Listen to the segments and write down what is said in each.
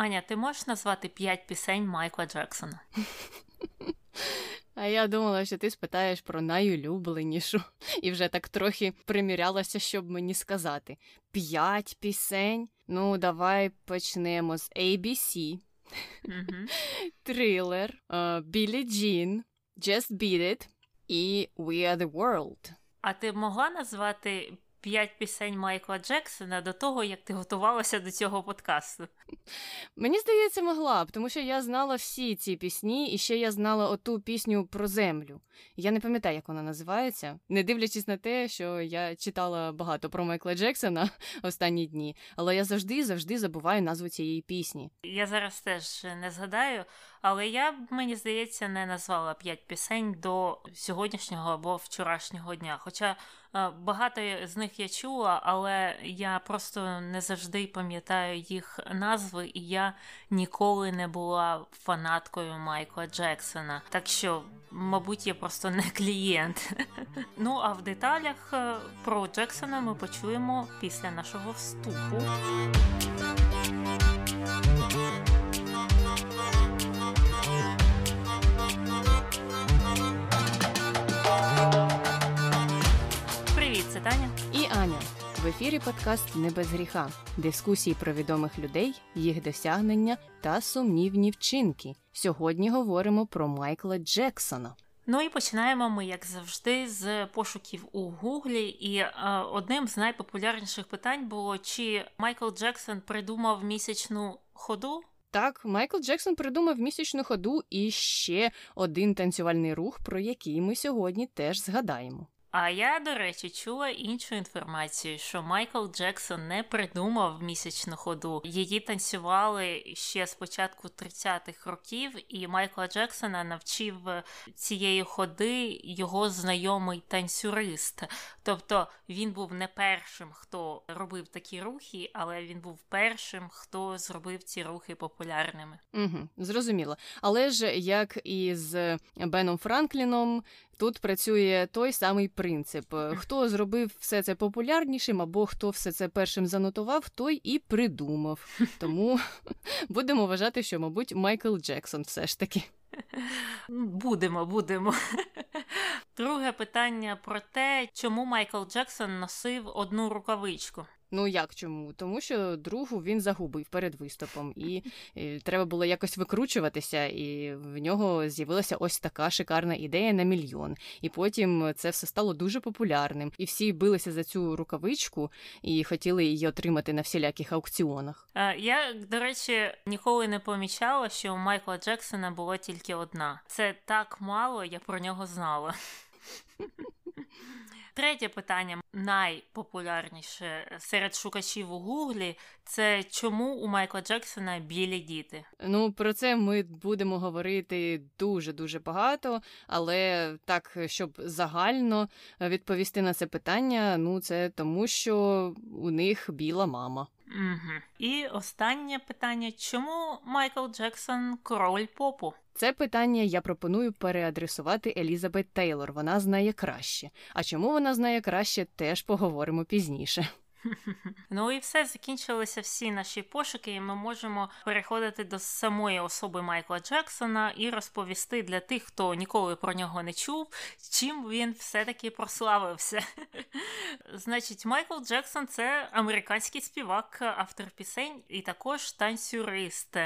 Аня, ти можеш назвати п'ять пісень Майкла Джексона? А я думала, що ти спитаєш про найулюбленішу, і вже так трохи примірялася, щоб мені сказати. П'ять пісень. Ну, давай почнемо з ABC, Трилер, Білі Джін, Just Beat It і We Are The World. А ти могла назвати п'ять пісень Майкла Джексона до того, як ти готувалася до цього подкасту? Мені здається, могла б, тому що я знала всі ці пісні, і ще я знала оту пісню про землю. Я не пам'ятаю, як вона називається, не дивлячись на те, що я читала багато про Майкла Джексона останні дні, але я завжди завжди забуваю назву цієї пісні. Я зараз теж не згадаю, але я б, мені здається, не назвала п'ять пісень до сьогоднішнього або вчорашнього дня. Хоча багато з них я чула, але я просто не завжди пам'ятаю їх назви, і я ніколи не була фанаткою Майкла Джексона. Так що, мабуть, я просто не клієнт. Ну а в деталях е, про Джексона ми почуємо після нашого вступу. Це Таня. І Аня. В ефірі подкаст Не без гріха, дискусії про відомих людей, їх досягнення та сумнівні вчинки. Сьогодні говоримо про Майкла Джексона. Ну і починаємо ми, як завжди, з пошуків у Гуглі. І е, одним з найпопулярніших питань було, чи Майкл Джексон придумав місячну ходу. Так, Майкл Джексон придумав місячну ходу і ще один танцювальний рух, про який ми сьогодні теж згадаємо. А я, до речі, чула іншу інформацію, що Майкл Джексон не придумав місячну ходу. Її танцювали ще з початку 30-х років, і Майкла Джексона навчив цієї ходи його знайомий танцюрист. Тобто він був не першим, хто робив такі рухи, але він був першим, хто зробив ці рухи популярними. Угу, Зрозуміло. Але ж як і з Беном Франкліном, тут працює той самий принцип: хто зробив все це популярнішим, або хто все це першим занотував, той і придумав. Тому будемо вважати, що, мабуть, Майкл Джексон все ж таки. Будемо, будемо. Друге питання про те, чому Майкл Джексон носив одну рукавичку. Ну як чому? Тому що другу він загубив перед виступом, і, і треба було якось викручуватися, і в нього з'явилася ось така шикарна ідея на мільйон. І потім це все стало дуже популярним. І всі билися за цю рукавичку і хотіли її отримати на всіляких аукціонах. Я, до речі, ніколи не помічала, що у Майкла Джексона було тільки одна. Це так мало, я про нього знала. Третє питання, найпопулярніше серед шукачів у Гуглі, це чому у Майкла Джексона білі діти? Ну про це ми будемо говорити дуже дуже багато, але так, щоб загально відповісти на це питання, ну це тому, що у них біла мама. Угу. І останнє питання: чому Майкл Джексон король попу? Це питання я пропоную переадресувати Елізабет Тейлор. Вона знає краще. А чому вона знає краще, теж поговоримо пізніше. Ну і все закінчилися всі наші пошуки, і ми можемо переходити до самої особи Майкла Джексона і розповісти для тих, хто ніколи про нього не чув, чим він все-таки прославився. Значить, Майкл Джексон це американський співак, автор пісень і також танцюрист.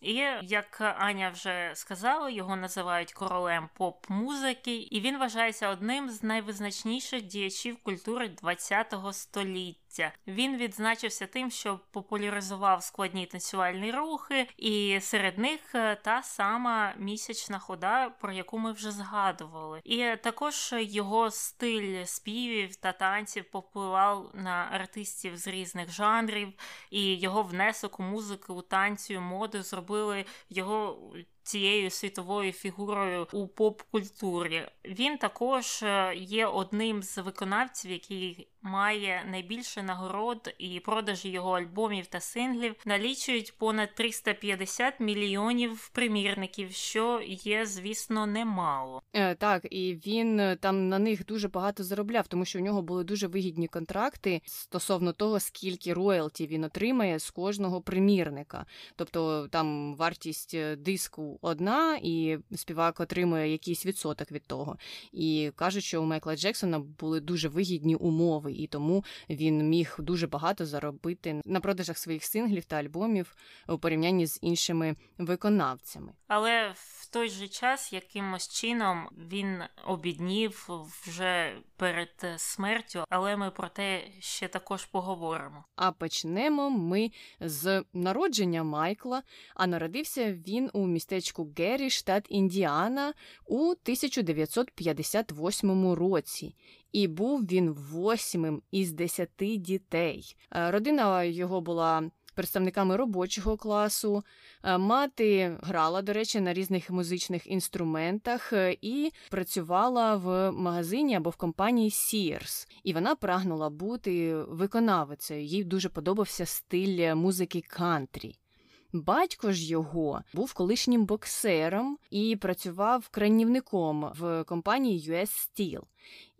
І як Аня вже сказала, його називають королем поп-музики, і він вважається одним з найвизначніших діячів культури ХХ століття. Він відзначився тим, що популяризував складні танцювальні рухи, і серед них е, та сама місячна хода, про яку ми вже згадували. І також його стиль співів та танців попливав на артистів з різних жанрів, і його внесок у музику, у танцю, моду зробили його цією світовою фігурою у поп-культурі. Він також е, є одним з виконавців, який має найбільше нагород, і продажі його альбомів та синглів налічують понад 350 мільйонів примірників, що є, звісно, немало. Е, Так, і він е, там на них дуже багато заробляв, тому що у нього були дуже вигідні контракти стосовно того, скільки роялті він отримає з кожного примірника. Тобто там вартість е, диску одна, і співак отримує якийсь відсоток від того. І кажуть, що у Майкла Джексона були дуже вигідні умови, і тому він міг дуже багато заробити на продажах своїх синглів та альбомів у порівнянні з іншими виконавцями. Але в той же час якимось чином він обіднів вже перед смертю, але ми про те ще також поговоримо. А почнемо ми з народження Майкла. А народився він у містечку Геррі, штат Індіана, у 1958 році. І був він восьмим із десяти дітей. Е, Родина його була представниками робочого класу. Е, Мати грала, до речі, на різних музичних інструментах е, і працювала в магазині або в компанії Sears. І вона прагнула бути виконавицею. Їй дуже подобався стиль музики кантрі. Батько ж його був колишнім боксером і працював кранівником в компанії US Steel.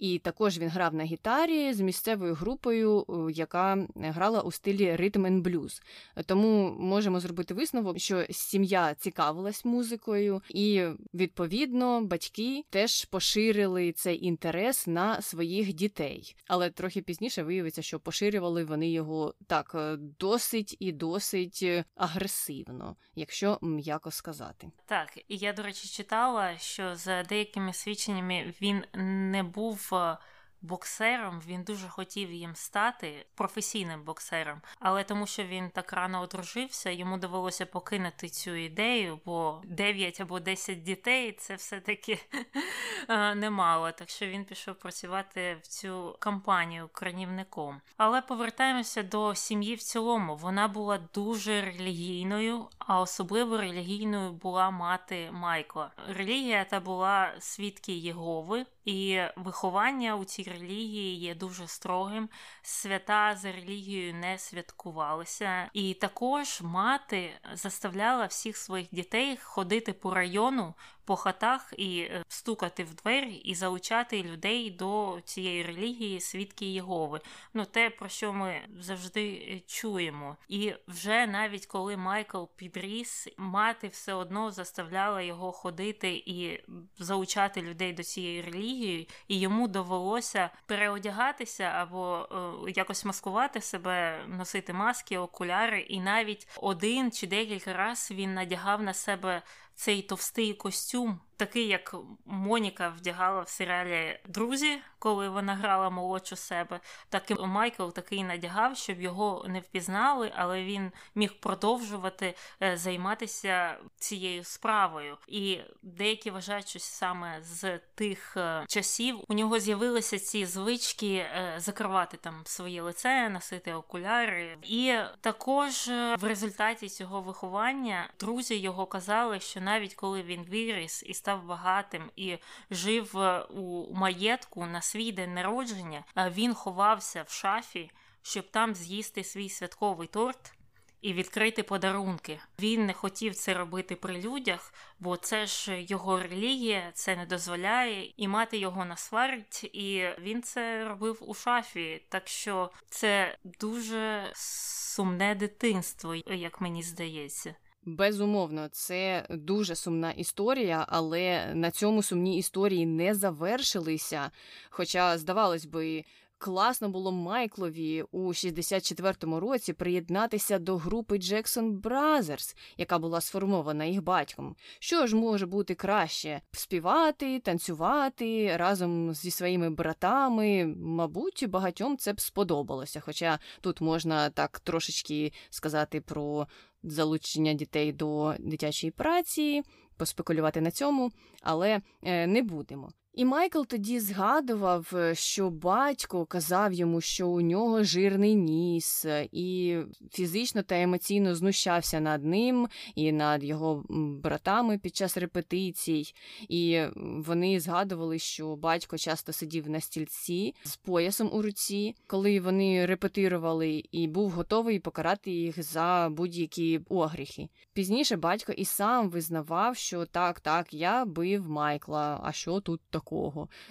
І також він грав на гітарі з місцевою групою, е, яка грала у стилі ритм and блюз. Тому можемо зробити висновок, що сім'я цікавилась музикою, і відповідно батьки теж поширили цей інтерес на своїх дітей. Але трохи пізніше виявиться, що поширювали вони його так е, досить і досить е, агресивно, якщо м'яко сказати. Так, і я, до речі, читала, що за деякими свідченнями він не був е, боксером, він дуже хотів їм стати професійним боксером, але тому, що він так рано одружився, йому довелося покинути цю ідею, бо 9 або 10 дітей це все-таки е, немало. Так що він пішов працювати в цю кампанію кранівником. Але повертаємося до сім'ї в цілому. Вона була дуже релігійною, а особливо релігійною була мати Майкла. Релігія та була свідки Єгови. І виховання у цій релігії є дуже строгим. Свята за релігією не святкувалися. І також мати заставляла всіх своїх дітей ходити по району, по хатах і е, стукати в двері і залучати людей до цієї релігії, свідки Єгови. Ну, те, про що ми завжди е, чуємо. І вже навіть коли Майкл підріс, мати все одно заставляла його ходити і залучати людей до цієї релігії, і йому довелося переодягатися або е, якось маскувати себе, носити маски, окуляри, і навіть один чи декілька разів він надягав на себе цей товстий костюм, такий як Моніка вдягала в серіалі Друзі, коли вона грала молодшу себе, так і Майкл такий надягав, щоб його не впізнали, але він міг продовжувати е, займатися цією справою. І деякі вважають, що саме з тих е, часів у нього з'явилися ці звички е, закривати там своє лице, носити окуляри. І також в результаті цього виховання друзі його казали, що навіть коли він виріс і став багатим і жив у маєтку на свій день народження, він ховався в шафі, щоб там з'їсти свій святковий торт. І відкрити подарунки. Він не хотів це робити при людях, бо це ж його релігія, це не дозволяє, і мати його насварить, і він це робив у шафі. Так що це дуже сумне дитинство, як мені здається. Безумовно, це дуже сумна історія, але на цьому сумні історії не завершилися. Хоча, здавалось би, класно було Майклові у 64-му році приєднатися до групи Jackson Brothers, яка була сформована їх батьком. Що ж може бути краще співати, танцювати разом зі своїми братами? Мабуть, багатьом це б сподобалося. Хоча тут можна так трошечки сказати про залучення дітей до дитячої праці, поспекулювати на цьому, але е, не будемо. І Майкл тоді згадував, е, що батько казав йому, що у нього жирний ніс, е, і фізично та емоційно знущався над ним і над його братами під час репетицій. І вони згадували, що батько часто сидів на стільці з поясом у руці, коли вони репетирували, і був готовий покарати їх за будь-які огріхи. Пізніше батько і сам визнавав, що так, так, я бив Майкла, а що тут такого?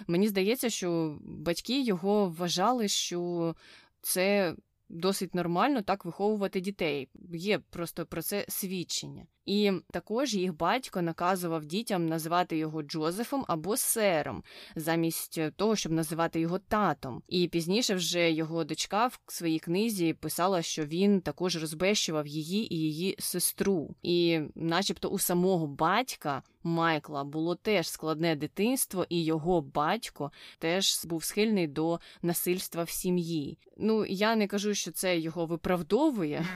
Мені здається, що батьки його вважали, що це досить нормально так виховувати дітей. Є просто про це свідчення. І також їх батько наказував дітям називати його Джозефом або Сером, замість того, щоб називати його татом. І пізніше вже його дочка в своїй книзі писала, що він також розбещував її і її сестру. І, начебто, у самого батька Майкла було теж складне дитинство, і його батько теж був схильний до насильства в сім'ї. Ну я не кажу, що це його виправдовує,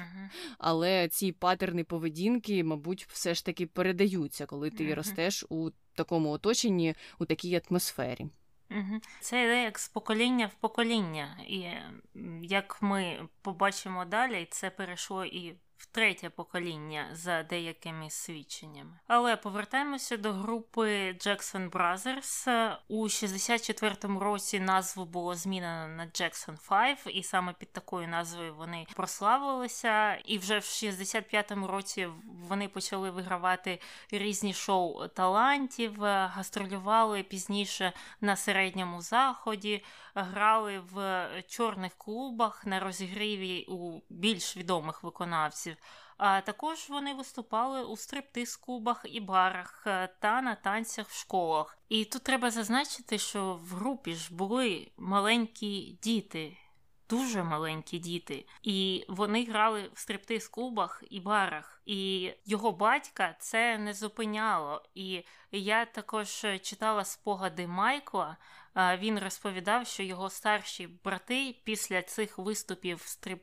але ці патерни поведінки, мабуть, все ж таки передаються, коли ти ростеш у такому оточенні, у такій атмосфері. Це йде як з покоління в покоління, і як ми побачимо далі, це перейшло і в третє покоління за деякими свідченнями. Але повертаємося до групи Jackson Brothers. У 64-му році назву було змінено на Jackson 5, і саме під такою назвою вони прославилися. І вже в 65-му році вони почали вигравати різні шоу талантів, гастролювали пізніше на середньому заході, грали в чорних клубах на розігріві у більш відомих виконавців. А також вони виступали у стриптиз-клубах і барах е, та на танцях в школах. І тут треба зазначити, що в групі ж були маленькі діти. Дуже маленькі діти, і вони грали в стриптиз-клубах і барах, і його батька це не зупиняло. І я також читала спогади Майкла. Він розповідав, що його старші брати після цих виступів в стрип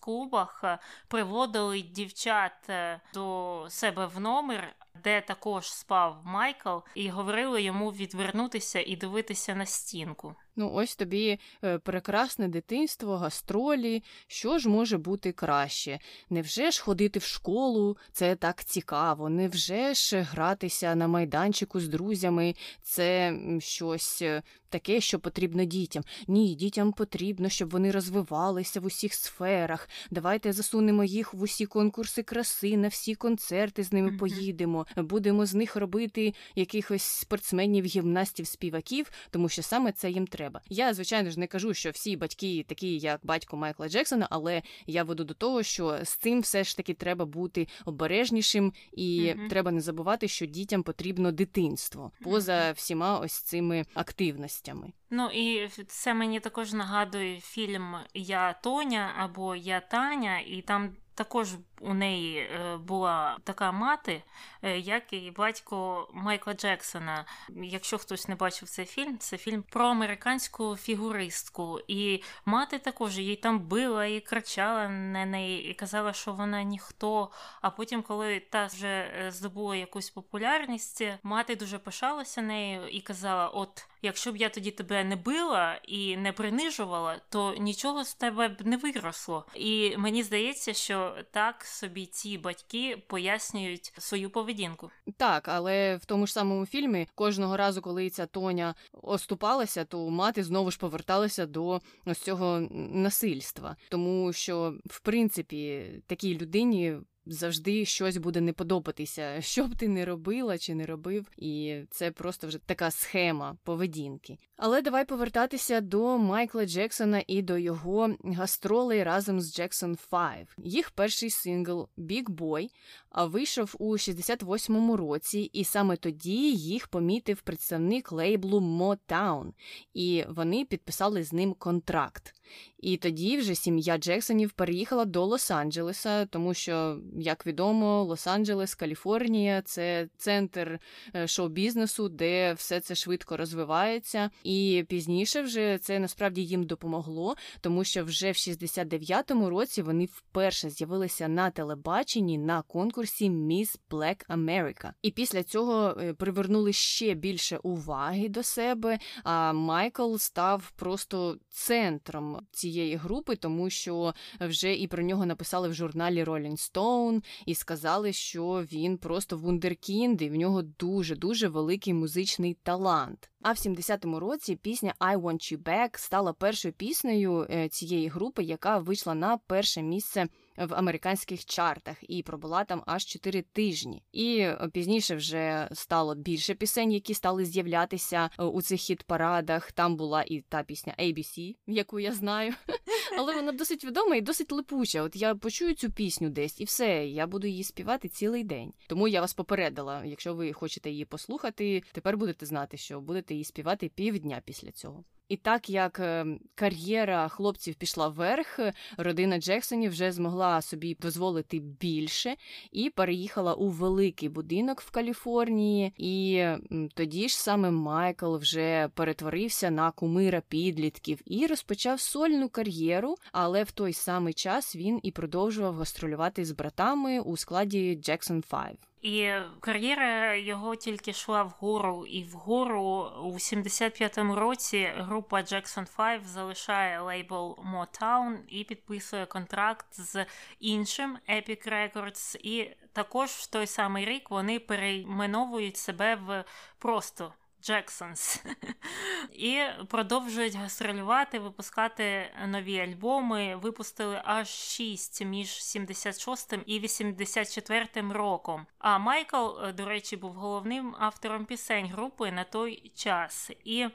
клубах приводили дівчат е, до себе в номер, де також спав Майкл, і говорили йому відвернутися і дивитися на стінку. Ну, ось тобі е, прекрасне дитинство, гастролі. Що ж може бути краще? Невже ж ходити в школу? Це так цікаво, невже ж гратися на майданчику з друзями? Це щось е, таке, що потрібно дітям. Ні, дітям потрібно, щоб вони розвивалися в усіх сферах. Давайте засунемо їх в усі конкурси краси, на всі концерти з ними поїдемо. Будемо з них робити якихось спортсменів, гімнастів, співаків, тому що саме це їм треба. Я, звичайно ж, не кажу, що всі батьки такі, як батько Майкла Джексона, але я веду до того, що з цим все ж таки треба бути обережнішим, і mm треба не забувати, що дітям потрібно дитинство поза всіма ось цими активностями. Ну і це мені також нагадує фільм Я Тоня або Я Таня, і там також у неї е, була така мати, е, як і батько Майкла Джексона. Якщо хтось не бачив цей фільм, це фільм про американську фігуристку. І мати також її там била і кричала на неї, і казала, що вона ніхто. А потім, коли та вже е, здобула якусь популярність, мати дуже пишалася нею і казала: От, якщо б я тоді тебе не била і не принижувала, то нічого з тебе б не виросло. І мені здається, що так собі ці батьки пояснюють свою поведінку. Так, але в тому ж самому фільмі кожного разу, коли ця Тоня оступалася, то мати знову ж поверталася до ось цього насильства, тому що в принципі такій людині завжди щось буде не подобатися, що б ти не робила чи не робив, і це просто вже така схема поведінки. Але давай повертатися до Майкла Джексона і до його гастролей разом з Jackson 5. Їх перший сингл Big Boy вийшов у 68-му році, і саме тоді їх помітив представник лейблу Motown, і вони підписали з ним контракт. І тоді вже сім'я Джексонів переїхала до Лос-Анджелеса, тому що, як відомо, Лос-Анджелес, Каліфорнія це центр е, шоу-бізнесу, де все це швидко розвивається. І пізніше вже це насправді їм допомогло, тому що вже в 69-му році вони вперше з'явилися на телебаченні на конкурсі Miss Black America. І після цього е, привернули ще більше уваги до себе. А Майкл став просто центром цієї групи, тому що вже і про нього написали в журналі Rolling Stone і сказали, що він просто вундеркінд, і в нього дуже дуже великий музичний талант. А в 70-му році пісня «I Want You Back» стала першою піснею е, цієї групи, яка вийшла на перше місце в американських чартах і пробула там аж 4 тижні. І е, пізніше вже стало більше пісень, які стали з'являтися е, у цих хіт-парадах. Там була і та пісня ABC, яку я знаю, але вона досить відома і досить липуча. От я почую цю пісню десь, і все, я буду її співати цілий день. Тому я вас попередила. Якщо ви хочете її послухати, тепер будете знати, що будете її співати півдня після цього. І так як е, кар'єра хлопців пішла вверх, родина Джексонів вже змогла собі дозволити більше і переїхала у великий будинок в Каліфорнії. І тоді ж саме Майкл вже перетворився на кумира підлітків і розпочав сольну кар'єру. Але в той самий час він і продовжував гастролювати з братами у складі Jackson 5. І кар'єра його тільки йшла вгору і вгору у 75-му році група Jackson 5 залишає лейбл Motown і підписує контракт з іншим Epic Records. І також в той самий рік вони перейменовують себе в просто Jacksons і продовжують гастролювати, випускати нові альбоми. Випустили аж шість між 76 і 84 роком. А Майкл, до речі, був головним автором пісень групи на той час. І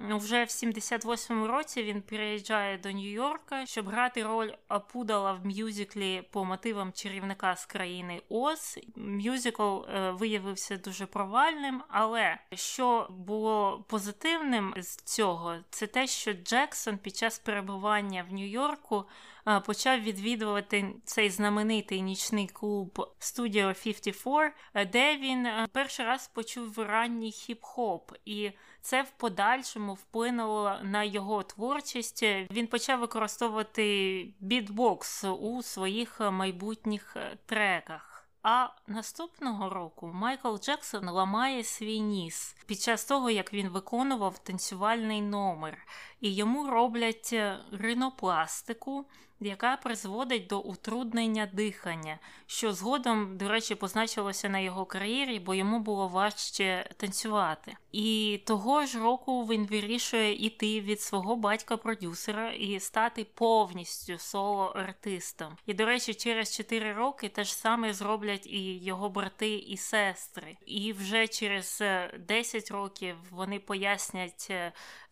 вже в 78-му році він переїжджає до Нью-Йорка, щоб грати роль Апудала в мюзиклі по мотивам чарівника з країни Оз. Мюзикл е, виявився дуже провальним, але що було позитивним з цього, це те, що Джексон під час перебування в Нью-Йорку е, почав відвідувати цей знаменитий нічний клуб Studio 54, е, де він перший раз почув ранній хіп-хоп. І це в подальшому вплинуло на його творчість. Він почав використовувати бітбокс у своїх майбутніх треках. А наступного року Майкл Джексон ламає свій ніс під час того, як він виконував танцювальний номер, і йому роблять ринопластику яка призводить до утруднення дихання, що згодом, до речі, позначилося на його кар'єрі, бо йому було важче танцювати. І того ж року він вирішує іти від свого батька-продюсера і стати повністю соло-артистом. І, до речі, через 4 роки те ж саме зроблять і його брати і сестри. І вже через 10 років вони пояснять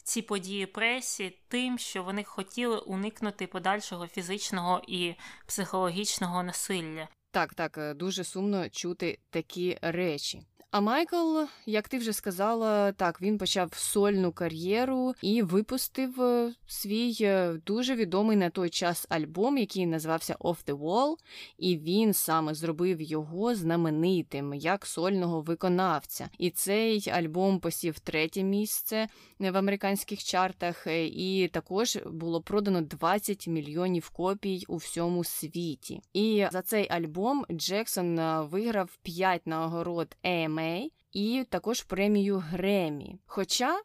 ці події пресі тим, що вони хотіли уникнути подальшого фізичного і психологічного насилля. Так, так, е, дуже сумно чути такі речі. А Майкл, як ти вже сказала, так він почав сольну кар'єру і випустив е, свій е, дуже відомий на той час альбом, який називався Off the Wall, і він саме зробив його знаменитим як сольного виконавця. І цей альбом посів третє місце в американських чартах, е, і також було продано 20 мільйонів копій у всьому світі. І за цей альбом Джексон виграв 5 нагород EMA, Гремей і також премію Гремі. Хоча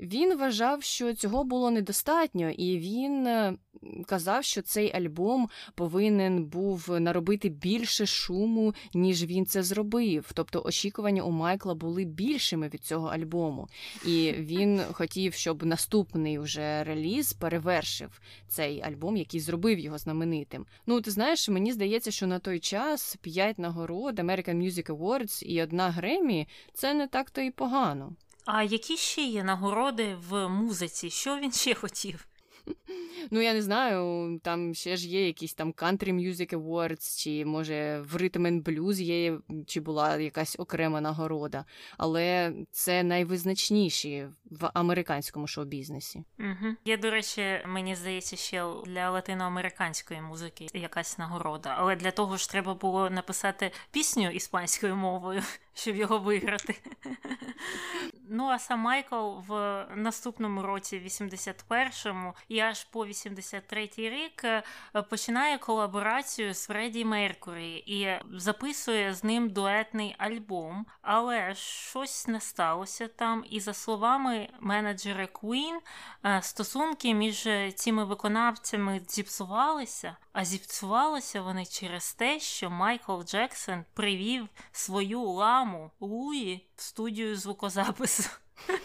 він вважав, що цього було недостатньо, і він е, казав, що цей альбом повинен був наробити більше шуму, ніж він це зробив. Тобто очікування у Майкла були більшими від цього альбому. І він хотів, щоб наступний вже реліз перевершив цей альбом, який зробив його знаменитим. Ну, ти знаєш, мені здається, що на той час п'ять нагород American Music Awards і одна Гремі це не так то і погано. А які ще є нагороди в музиці? Що він ще хотів? Ну, я не знаю, там ще ж є якісь там Country Music Awards, чи може в Rhythm and Blues є, чи була якась окрема нагорода. Але це найвизначніші в американському шоу-бізнесі. Угу. Є, до речі, мені здається, ще для латиноамериканської музики якась нагорода. Але для того ж треба було написати пісню іспанською мовою, щоб його виграти. Ну, а сам Майкл в наступному році, 81-му, і аж по 83-й рік е, починає колаборацію з Фредді Меркурі і записує з ним дуетний альбом. Але щось не сталося там. І за словами менеджера Queen, е, стосунки між цими виконавцями зіпсувалися, а зіпсувалися вони через те, що Майкл Джексон привів свою ламу Луї в студію звукозапису.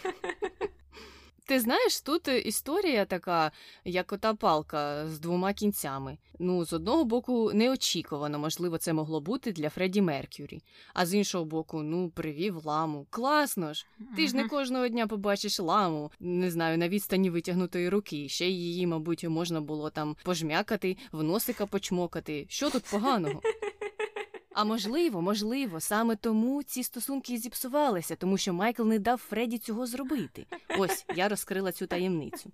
Ти знаєш, тут історія така, як ота палка з двома кінцями. Ну, з одного боку, неочікувано, можливо, це могло бути для Фредді Меркюрі, а з іншого боку, ну, привів ламу. Класно ж! Ти ж не кожного дня побачиш ламу, не знаю, на відстані витягнутої руки. Ще її, мабуть, можна було там пожмякати, в носика почмокати. Що тут поганого? А можливо, можливо, саме тому ці стосунки зіпсувалися, тому що Майкл не дав Фредді цього зробити. Ось я розкрила цю таємницю.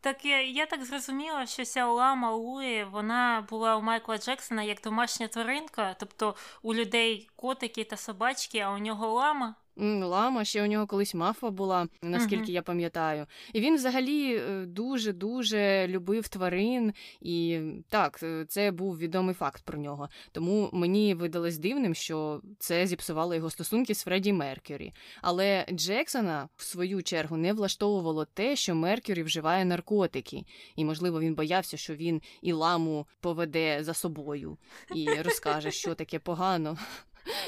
Так я я так зрозуміла, що ця лама Луї, вона була у Майкла Джексона як домашня тваринка, тобто у людей котики та собачки, а у нього лама. Лама, ще у нього колись мавпа була, наскільки uh-huh. я пам'ятаю. І він взагалі дуже-дуже любив тварин, і так, е, це був відомий факт про нього. Тому мені видалось дивним, що це зіпсувало його стосунки з Фредді Меркюрі. Але Джексона, в свою чергу, не влаштовувало те, що Меркюрі вживає наркотики, і, можливо, він боявся, що він і ламу поведе за собою і розкаже, що таке погано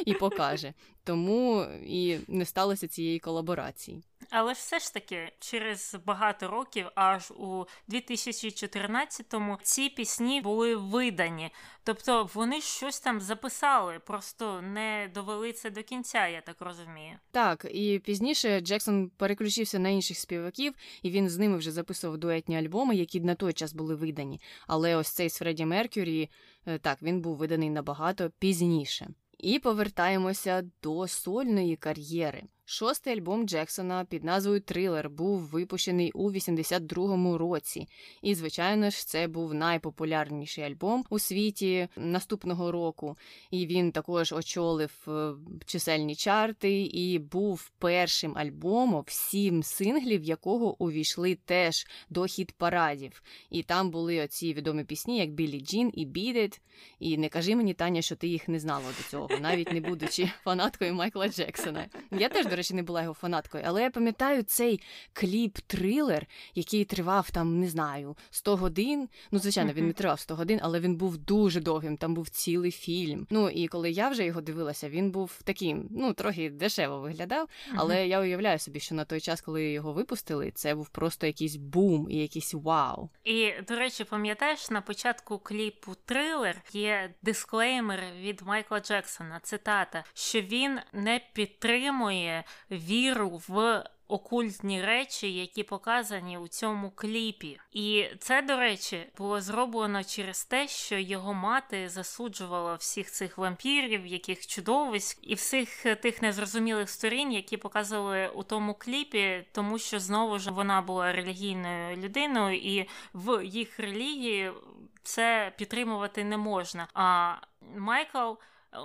і покаже. Тому і не сталося цієї колаборації. Але все ж таки, через багато років, аж у 2014-му, ці пісні були видані. Тобто вони щось там записали, просто не довели це до кінця, я так розумію. Так, і пізніше Джексон переключився на інших співаків, і він з ними вже записував дуетні альбоми, які на той час були видані. Але ось цей з Фредді Меркюрі, е, так, він був виданий набагато пізніше. І повертаємося до сольної кар'єри. Шостий альбом Джексона під назвою Трилер був випущений у 82-му році. І, звичайно ж, це був найпопулярніший альбом у світі наступного року. І він також очолив е, чисельні чарти і був першим альбомом, сім синглів, якого увійшли теж до хіт парадів. І там були оці відомі пісні, як Білі Джін і It. І не кажи мені, Таня, що ти їх не знала до цього, навіть не будучи фанаткою Майкла Джексона. Я теж речі, не була його фанаткою, але я пам'ятаю цей кліп-трилер, який тривав там, не знаю, 100 годин. Ну, звичайно, він не тривав 100 годин, але він був дуже довгим. Там був цілий фільм. Ну і коли я вже його дивилася, він був таким, ну трохи дешево виглядав. Але я уявляю собі, що на той час, коли його випустили, це був просто якийсь бум і якийсь вау. І до речі, пам'ятаєш, на початку кліпу трилер є дисклеймер від Майкла Джексона, цитата, що він не підтримує віру в окультні речі, які показані у цьому кліпі. І це, до речі, було зроблено через те, що його мати засуджувала всіх цих вампірів, яких чудовиськ, і всіх тих незрозумілих сторін, які показували у тому кліпі, тому що знову ж вона була релігійною людиною, і в їх релігії це підтримувати не можна. А Майкл.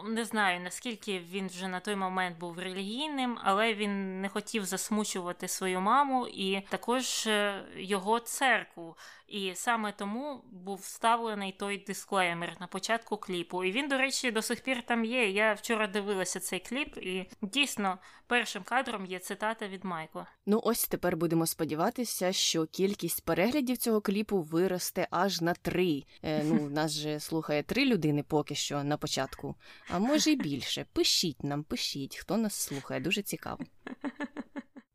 Не знаю, наскільки він вже на той момент був релігійним, але він не хотів засмучувати свою маму і також е, його церкву. І саме тому був вставлений той дисклеймер на початку кліпу. І він, до речі, до сих пір там є. Я вчора дивилася цей кліп, і дійсно першим кадром є цитата від Майкла. Ну ось тепер будемо сподіватися, що кількість переглядів цього кліпу виросте аж на три. Е, Ну, нас же слухає три людини поки що на початку, а може й більше. Пишіть нам, пишіть, хто нас слухає, дуже цікаво.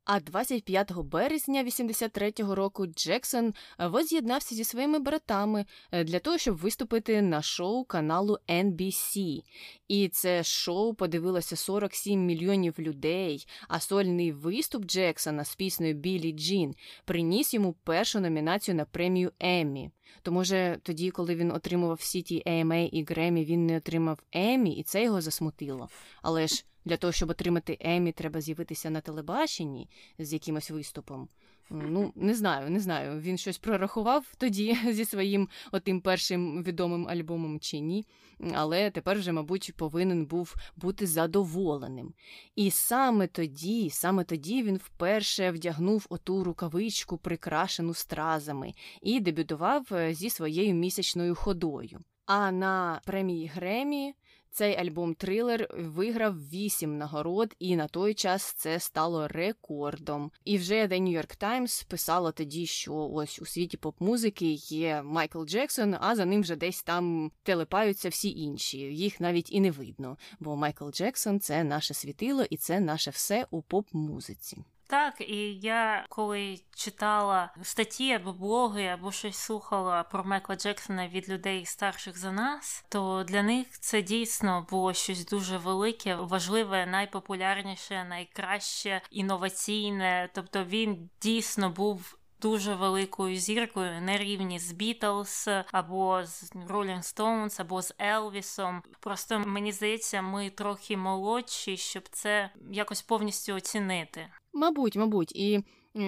А 25 березня 83-го року Джексон воз'єднався зі своїми братами е, для того, щоб виступити на шоу каналу NBC. І це шоу подивилося 47 мільйонів людей. А сольний виступ Джексона з піснею Білі Джін приніс йому першу номінацію на премію Еммі. То може тоді, коли він отримував всі ті AMA і Гремі, він не отримав Еммі, і це його засмутило. Але ж для того, щоб отримати Еммі, треба з'явитися на телебаченні з якимось виступом. Ну, не знаю, не знаю. Він щось прорахував тоді зі своїм отим першим відомим альбомом чи ні. Але тепер вже, мабуть, повинен був бути задоволеним. І саме тоді, саме тоді він вперше вдягнув оту рукавичку, прикрашену стразами, і дебютував е, зі своєю місячною ходою. А на премії Гремі цей альбом трилер виграв вісім нагород, і на той час це стало рекордом. І вже The New York Times писала тоді, що ось у світі поп-музики є Майкл Джексон, а за ним вже десь там телепаються всі інші. Їх навіть і не видно. Бо Майкл Джексон це наше світило, і це наше все у поп-музиці. Так, і я коли читала статті або блоги, або щось слухала про Майкла Джексона від людей старших за нас, то для них це дійсно було щось дуже велике, важливе, найпопулярніше, найкраще, інноваційне. Тобто він дійсно був. Дуже великою зіркою на рівні з Бітлз або з Rolling Stones, або з Елвісом. Просто мені здається, ми трохи молодші, щоб це якось повністю оцінити. Мабуть, мабуть, і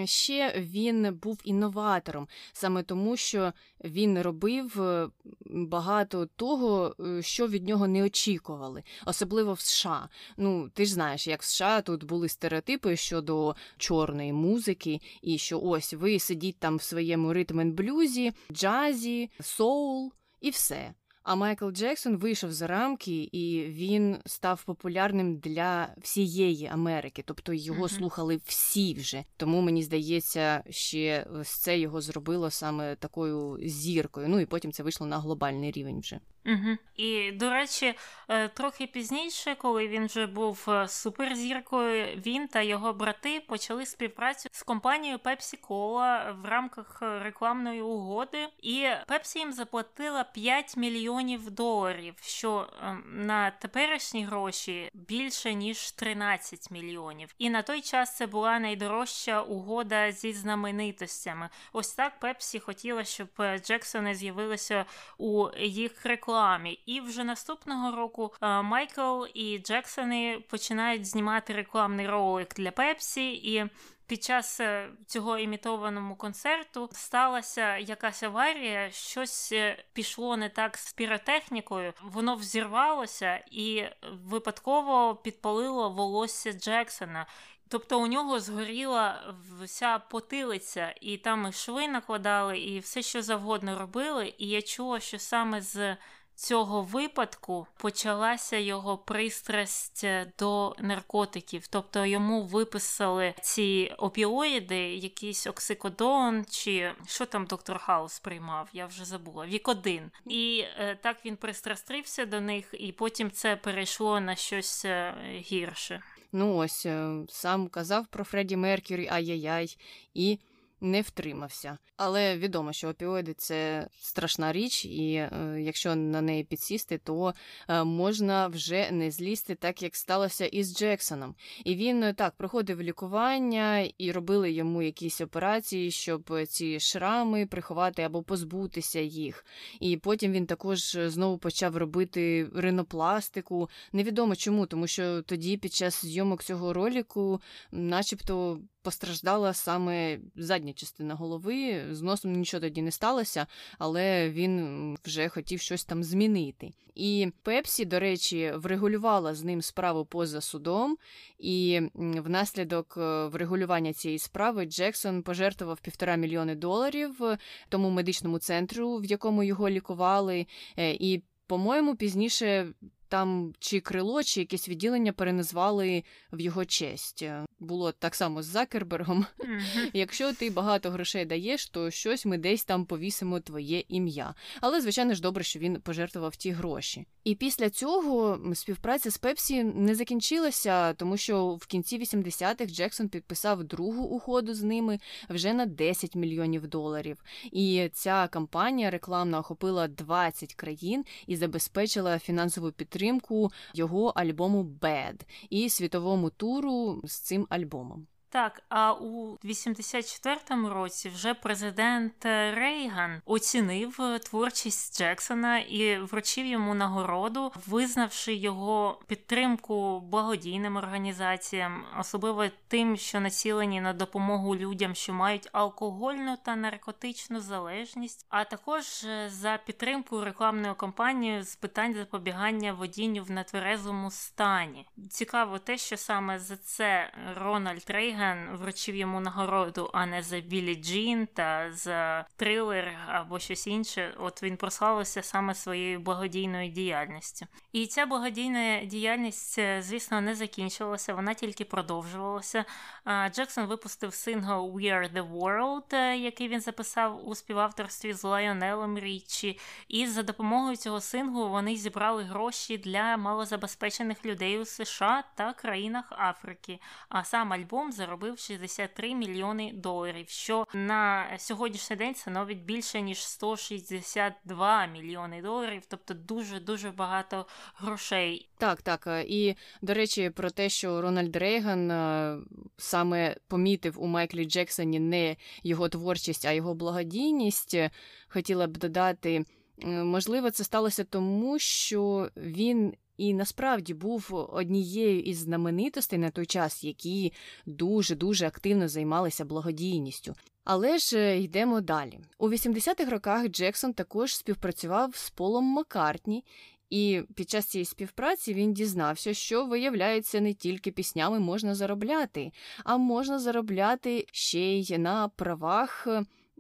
ще він був інноватором, саме тому, що він робив е, багато того, е, що від нього не очікували, особливо в США. Ну, ти ж знаєш, як в США тут були стереотипи щодо чорної музики, і що ось ви сидіть там в своєму ритм блюзі, джазі, соул і все. А Майкл Джексон вийшов за рамки, і він став популярним для всієї Америки, тобто його mm-hmm. слухали всі вже. Тому мені здається, ще це його зробило саме такою зіркою. Ну і потім це вийшло на глобальний рівень вже. Угу. І, до речі, е, трохи пізніше, коли він вже був е, суперзіркою, він та його брати почали співпрацю з компанією Pepsi Cola в рамках рекламної угоди, і Pepsi їм заплатила 5 мільйонів доларів, що ем, на теперішні гроші більше ніж 13 мільйонів. І на той час це була найдорожча угода зі знаменитостями. Ось так Pepsi хотіла, щоб е, Джексони з'явилися у їх рекламі рекламі. І вже наступного року е, Майкл і Джексони починають знімати рекламний ролик для Пепсі і. Під час е, цього імітованому концерту сталася якась аварія, щось е, пішло не так з піротехнікою, воно взірвалося і випадково підпалило волосся Джексона. Тобто у нього згоріла вся потилиця, і там і шви накладали, і все, що завгодно робили. І я чула, що саме з цього випадку почалася його пристрасть до наркотиків, тобто йому виписали ці опіоїди, якийсь оксикодон, чи що там доктор Хаус приймав, я вже забула, Вікодин. І е, так він пристрастився до них, і потім це перейшло на щось е, гірше. Ну ось е, сам казав про Фредді Меркюрі, ай-яй-яй, і не втримався. Але відомо, що опіоїди це страшна річ, і е, якщо на неї підсісти, то е, можна вже не злізти, так як сталося із Джексоном. І він е, так проходив лікування і робили йому якісь операції, щоб ці шрами приховати або позбутися їх. І потім він також знову почав робити ринопластику. Невідомо чому, тому що тоді, під час зйомок цього роліку, начебто постраждала саме задня частина голови. З носом нічого тоді не сталося, але він вже хотів щось там змінити. І Пепсі, до речі, врегулювала з ним справу поза судом, і внаслідок е, врегулювання цієї справи Джексон пожертвував півтора мільйони доларів тому медичному центру, в якому його лікували. Е, і, по-моєму, пізніше там чи крило, чи якесь відділення переназвали в його честь. Було так само з Закербергом. Mm-hmm. Якщо ти багато грошей даєш, то щось ми десь там повісимо твоє ім'я. Але, звичайно ж, добре, що він пожертвував ті гроші. І після цього співпраця з Пепсі не закінчилася, тому що в кінці 80-х Джексон підписав другу угоду з ними вже на 10 мільйонів доларів. І ця кампанія рекламна охопила 20 країн і забезпечила фінансову підтримку його альбому Bad і світовому туру з цим альбомом. Так, а у 84-му році вже президент Рейган оцінив творчість Джексона і вручив йому нагороду, визнавши його підтримку благодійним організаціям, особливо тим, що націлені на допомогу людям, що мають алкогольну та наркотичну залежність, а також за підтримку рекламною кампанією з питань запобігання водінню в нетверезому стані. Цікаво те, що саме за це Рональд Рейган Рейган вручив йому нагороду, а не за Білі Джін та за трилер або щось інше. От він прославився саме своєю благодійною діяльністю. І ця благодійна діяльність, е, звісно, не закінчилася, вона тільки продовжувалася. Джексон випустив сингл We Are The World, е, який він записав у співавторстві з Лайонелом Річі. І за допомогою цього синглу вони зібрали гроші для малозабезпечених людей у США та країнах Африки. А сам альбом за заробив 63 мільйони доларів, що на сьогоднішній день становить більше ніж 162 мільйони доларів, тобто дуже дуже багато грошей. Так, так. Е, і до речі, про те, що Рональд Рейган е, саме помітив у Майклі Джексоні не його творчість, а його благодійність, хотіла б додати. Можливо, це сталося тому, що він і насправді був однією із знаменитостей на той час, які дуже дуже активно займалися благодійністю. Але ж е, йдемо далі. У 80-х роках Джексон також співпрацював з Полом Маккартні, і під час цієї співпраці він дізнався, що виявляється, не тільки піснями можна заробляти, а можна заробляти ще й на правах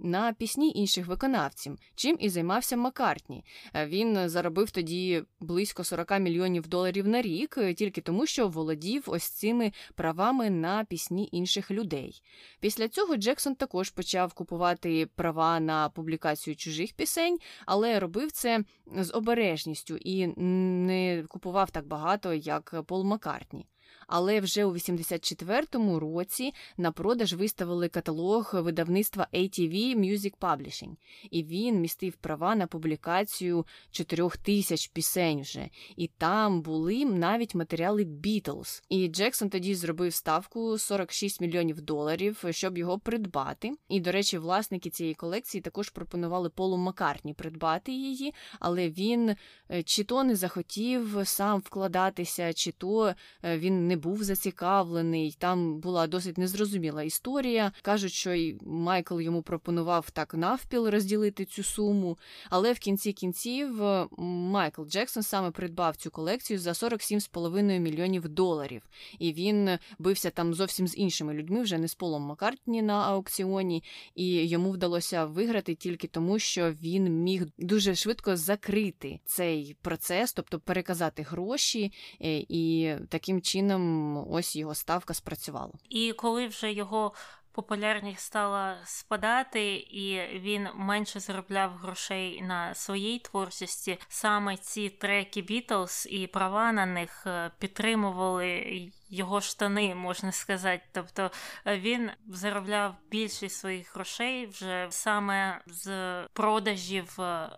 на пісні інших виконавців, чим і займався Маккартні. Е, він заробив тоді близько 40 мільйонів доларів на рік, е, тільки тому, що володів ось цими правами на пісні інших людей. Після цього Джексон також почав купувати права на публікацію чужих пісень, але робив це з обережністю і не купував так багато, як Пол Маккартні але вже у 84-му році на продаж виставили каталог видавництва ATV Music Publishing, і він містив права на публікацію 4 тисяч пісень вже. І там були навіть матеріали Beatles. І Джексон тоді зробив ставку 46 мільйонів доларів, щоб його придбати. І, до речі, власники цієї колекції також пропонували Полу Маккартні придбати її, але він е, чи то не захотів сам вкладатися, чи то е, він не був зацікавлений. Там була досить незрозуміла історія. Кажуть, що й Майкл йому пропонував так навпіл розділити цю суму. Але в кінці кінців Майкл Джексон саме придбав цю колекцію за 47,5 мільйонів доларів. І він бився там зовсім з іншими людьми, вже не з Полом Маккартні на аукціоні, і йому вдалося виграти тільки тому, що він міг дуже швидко закрити цей процес, тобто переказати гроші, е, і таким чином ось його ставка спрацювала. І коли вже його популярність стала спадати, і він менше заробляв грошей на своїй творчості, саме ці треки Бітлз і права на них е, підтримували. Його штани, можна сказати, тобто е, він заробляв більшість своїх грошей вже саме з продажів е,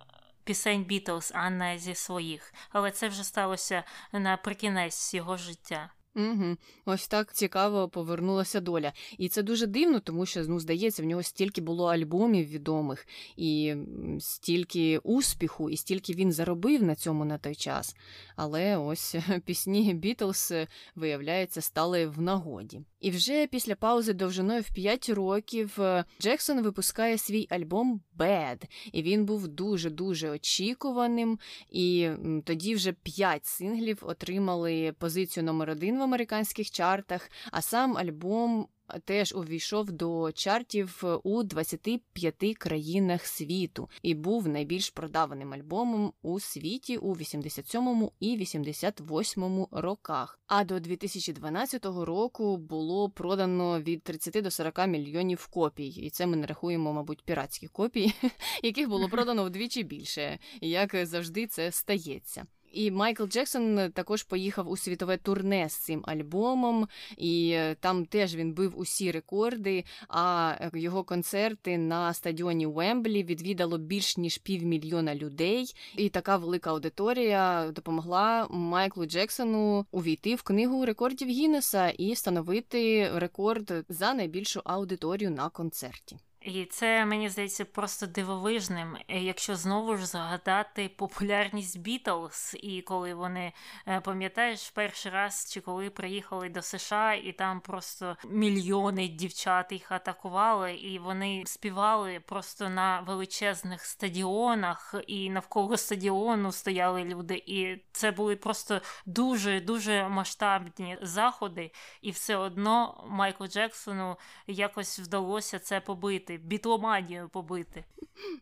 пісень Бітлз, а не зі своїх. Але це вже сталося наприкінець його життя. Угу. Ось так цікаво повернулася доля. І це дуже дивно, тому що ну, здається, в нього стільки було альбомів відомих, і стільки успіху, і стільки він заробив на цьому на той час. Але ось пісні Бітлз, виявляється, стали в нагоді. І вже після паузи довжиною в 5 років е, Джексон випускає свій альбом Bad, і він був дуже-дуже очікуваним. І тоді вже 5 синглів отримали позицію номер один в американських чартах, а сам альбом теж увійшов до чартів у 25 країнах світу і був найбільш продаваним альбомом у світі у 87 і 88 роках. А до 2012 року було продано від 30 до 40 мільйонів копій, і це ми не рахуємо, мабуть, піратські копії, яких було продано вдвічі більше, як завжди це стається. І Майкл Джексон також поїхав у світове турне з цим альбомом, і е, там теж він бив усі рекорди. А його концерти на стадіоні Уемблі відвідало більш ніж півмільйона людей. І така велика аудиторія допомогла Майклу Джексону увійти в книгу рекордів Гіннеса і встановити рекорд за найбільшу аудиторію на концерті. І це мені здається просто дивовижним, е, якщо знову ж згадати популярність Бітлз, і коли вони е, пам'ятаєш перший раз, чи коли приїхали до США, і там просто мільйони дівчат їх атакували, і вони співали просто на величезних стадіонах, і навколо стадіону стояли люди. І це були просто дуже дуже масштабні заходи, і все одно Майклу Джексону якось вдалося це побити побити, бітломанію побити.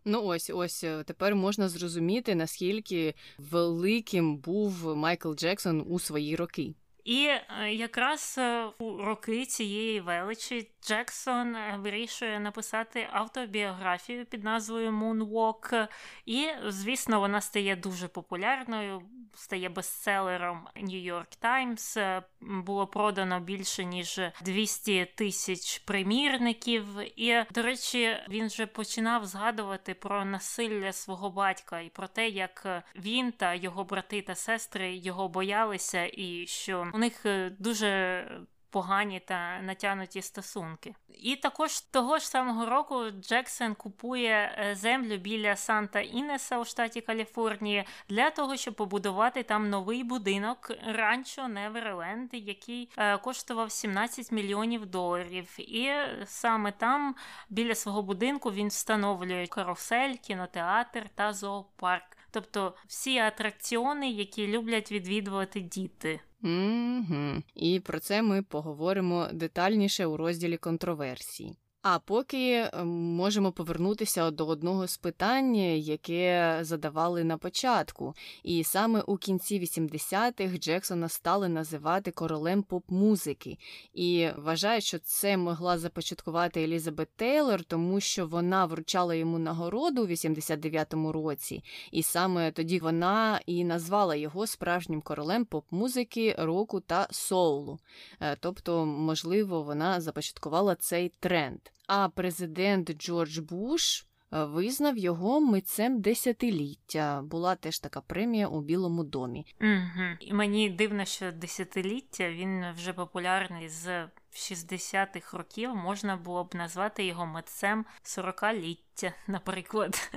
Ну ось ось е, тепер можна зрозуміти, наскільки великим був Майкл Джексон у свої роки. І е, якраз е, у роки цієї величі Джексон вирішує написати автобіографію під назвою Moonwalk. І, звісно, вона стає дуже популярною стає бестселером New York Times. Е, було продано більше ніж 200 тисяч примірників. І, до речі, він вже починав згадувати про насилля свого батька і про те, як він та його брати та сестри його боялися, і що у них е, дуже погані та натянуті стосунки. І також того ж самого року Джексон купує е, землю біля Санта Інеса у штаті Каліфорнія для того, щоб побудувати там новий будинок ранчо Неверленд, який е, коштував 17 мільйонів доларів. І саме там біля свого будинку він встановлює карусель, кінотеатр та зоопарк. Тобто всі атракціони, які люблять відвідувати діти. Угу. І про це ми поговоримо детальніше у розділі контроверсій. А поки е, можемо повернутися до одного з питань, яке задавали на початку, і саме у кінці 80-х Джексона стали називати королем поп-музики, і вважають, що це могла започаткувати Елізабет Тейлор, тому що вона вручала йому нагороду у 89-му році, і саме тоді вона і назвала його справжнім королем поп-музики, року та соулу. Е, тобто, можливо, вона започаткувала цей тренд. А президент Джордж Буш е, визнав його митцем десятиліття. Була теж така премія у Білому домі. Угу. І Мені дивно, що десятиліття він вже популярний з 60-х років можна було б назвати його митцем 40-ліття, наприклад.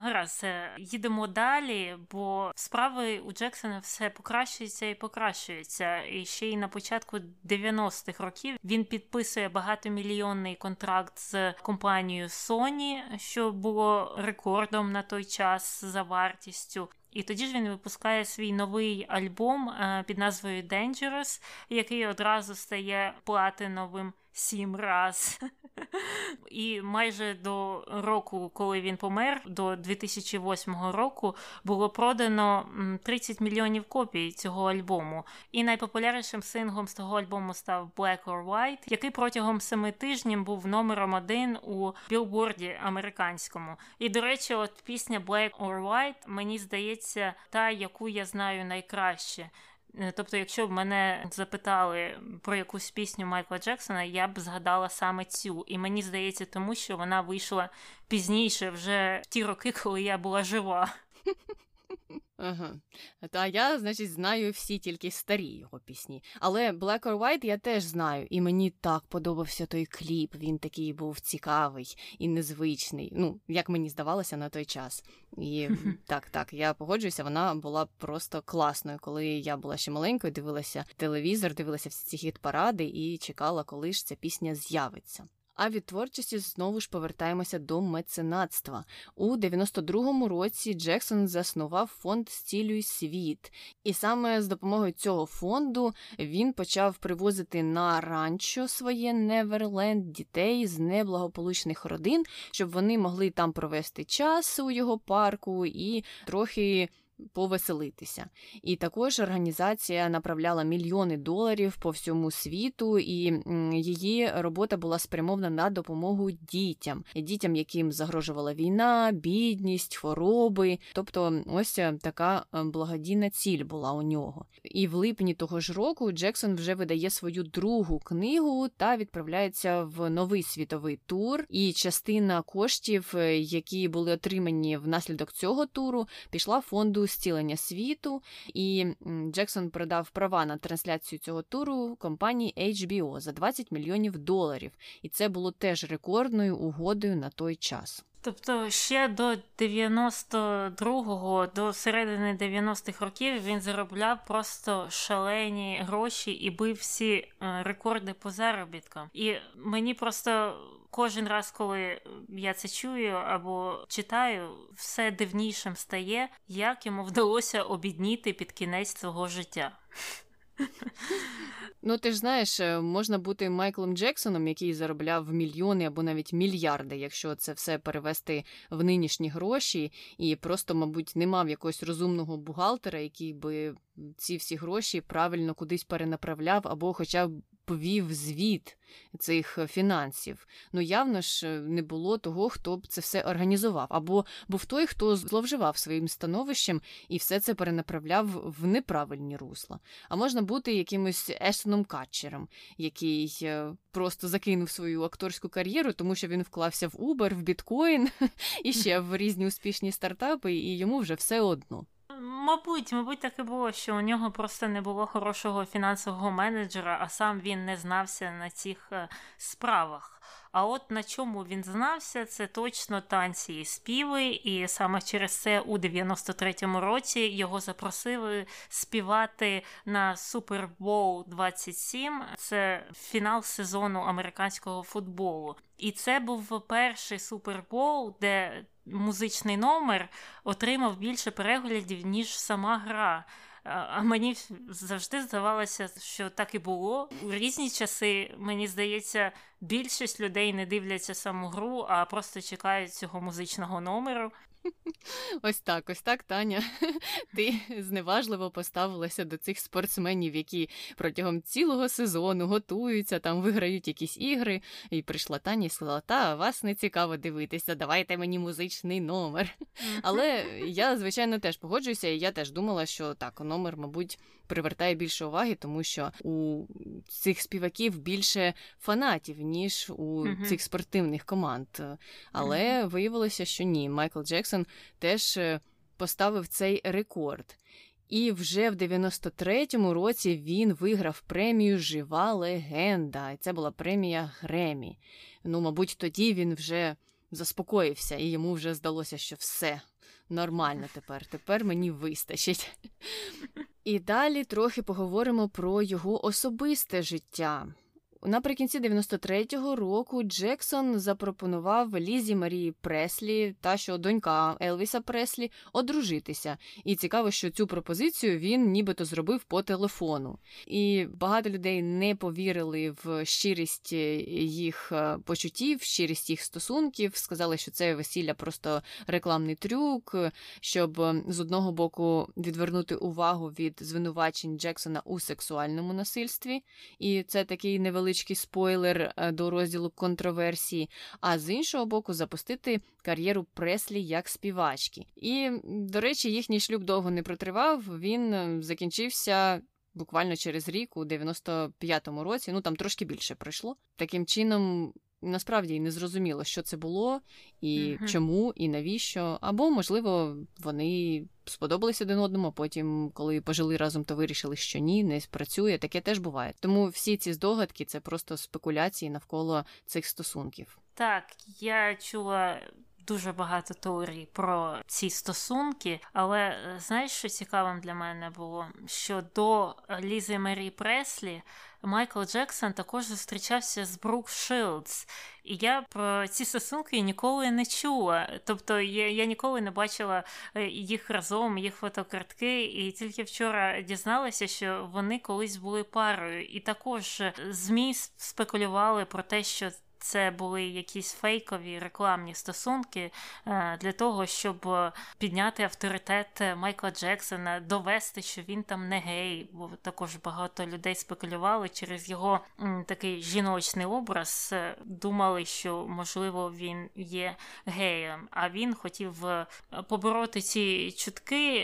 Гаразд, їдемо далі, бо справи у Джексона все покращуються і покращуються. І ще й на початку 90-х років він підписує багатомільйонний контракт з компанією Sony, що було рекордом на той час за вартістю. І тоді ж він випускає свій новий альбом е, під назвою Dangerous, який одразу стає платиновим сім раз. І майже до року, коли він помер, до 2008 року, було продано 30 мільйонів копій цього альбому. І найпопулярнішим синглом з того альбому став Black or White, який протягом семи тижнів був номером один у білборді американському. І, до речі, от пісня Black or White, мені здається, та, яку я знаю найкраще. Е, тобто, якщо б мене запитали про якусь пісню Майкла Джексона, я б згадала саме цю. І мені здається, тому що вона вийшла пізніше, вже в ті роки, коли я була жива. Ага. Та я, значить, знаю всі тільки старі його пісні. Але Black or White я теж знаю, і мені так подобався той кліп. Він такий був цікавий і незвичний. Ну, як мені здавалося на той час. І так, так, я погоджуюся, вона була просто класною. Коли я була ще маленькою, дивилася телевізор, дивилася всі ці хіт-паради і чекала, коли ж ця пісня з'явиться. А від творчості знову ж повертаємося до меценатства. У 92-му році Джексон заснував фонд Стілюй світ, і саме з допомогою цього фонду він почав привозити на ранчо своє Неверленд дітей з неблагополучних родин, щоб вони могли там провести час у його парку і трохи повеселитися. І також організація направляла мільйони доларів по всьому світу, і її робота була спрямована на допомогу дітям, дітям, яким загрожувала війна, бідність, хвороби. Тобто, ось е, така е, благодійна ціль була у нього. І в липні того ж року Джексон вже видає свою другу книгу та відправляється в новий світовий тур. І частина коштів, е, які були отримані внаслідок цього туру, пішла фонду зцілення світу, і Джексон продав права на трансляцію цього туру компанії HBO за 20 мільйонів доларів. І це було теж рекордною угодою на той час. Тобто ще до 92-го, до середини 90-х років він заробляв просто шалені гроші і бив всі е, рекорди по заробіткам. І мені просто кожен раз, коли я це чую або читаю, все дивнішим стає, як йому вдалося обідніти під кінець свого життя. Ну, ти ж знаєш, е, можна бути Майклом Джексоном, який заробляв мільйони або навіть мільярди, якщо це все перевести в нинішні гроші, і просто, мабуть, не мав якогось розумного бухгалтера, який би ці всі гроші правильно кудись перенаправляв, або хоча б повів звіт цих фінансів. Ну явно ж е, не було того, хто б це все організував, або був той, хто зловживав своїм становищем і все це перенаправляв в неправильні русла. А можна бути якимось Естоном Катчером, який е, просто закинув свою акторську кар'єру, тому що він вклався в Uber, в біткоін і ще в різні успішні стартапи, і йому вже все одно. Мабуть, мабуть, так і було, що у нього просто не було хорошого фінансового менеджера, а сам він не знався на цих е, справах. А от на чому він знався, це точно танці і співи, і саме через це у 93-му році його запросили співати на Bowl 27. Це фінал сезону американського футболу. І це був перший Bowl, де музичний номер отримав більше переглядів, ніж сама гра. А мені завжди здавалося, що так і було. У різні часи, мені здається, більшість людей не дивляться саму гру, а просто чекають цього музичного номеру. Ось так, ось так, Таня. Ти зневажливо поставилася до цих спортсменів, які протягом цілого сезону готуються, там виграють якісь ігри. І прийшла Таня і сказала: Та вас не цікаво дивитися, давайте мені музичний номер. Але я, звичайно, теж погоджуюся, і я теж думала, що так, номер, мабуть, привертає більше уваги, тому що у цих співаків більше фанатів, ніж у цих спортивних команд. Але виявилося, що ні, Майкл Джексон. Джексон теж е, поставив цей рекорд. І вже в 93-му році він виграв премію Жива легенда. І це була премія Гремі. Ну, мабуть, тоді він вже заспокоївся, і йому вже здалося, що все нормально тепер. Тепер мені вистачить. І далі трохи поговоримо про його особисте життя. Наприкінці 93-го року Джексон запропонував Лізі Марії Преслі, та що донька Елвіса Преслі, одружитися. І цікаво, що цю пропозицію він нібито зробив по телефону. І багато людей не повірили в щирість їх е, почуттів, щирість їх стосунків. Сказали, що це весілля просто рекламний трюк, щоб з одного боку відвернути увагу від звинувачень Джексона у сексуальному насильстві. І це такий невеличкий невеличкий спойлер е, до розділу контроверсії, а з іншого боку, запустити кар'єру Преслі як співачки. І, до речі, їхній шлюб довго не протривав. Він е, закінчився. Буквально через рік, у 95-му році, ну там трошки більше пройшло. Таким чином, насправді не зрозуміло, що це було, і uh-huh. чому, і навіщо. Або, можливо, вони сподобались один одному, а потім, коли пожили разом, то вирішили, що ні, не спрацює. Таке теж буває. Тому всі ці здогадки це просто спекуляції навколо цих стосунків. Так, я чула дуже багато теорій про ці стосунки, але е, знаєш, що цікавим для мене було? Що до Лізи Мері Преслі Майкл Джексон також зустрічався з Брук Шилдс. І я про ці стосунки ніколи не чула. Тобто я я ніколи не бачила е, їх разом, їх фотокартки, і тільки вчора дізналася, що вони колись були парою. І також ЗМІ спекулювали про те, що це були якісь фейкові рекламні стосунки е, для того, щоб е, підняти авторитет Майкла Джексона, довести, що він там не гей, бо також багато людей спекулювали через його такий жіночний образ, е, думали, що можливо він є геєм. А він хотів побороти ці чутки,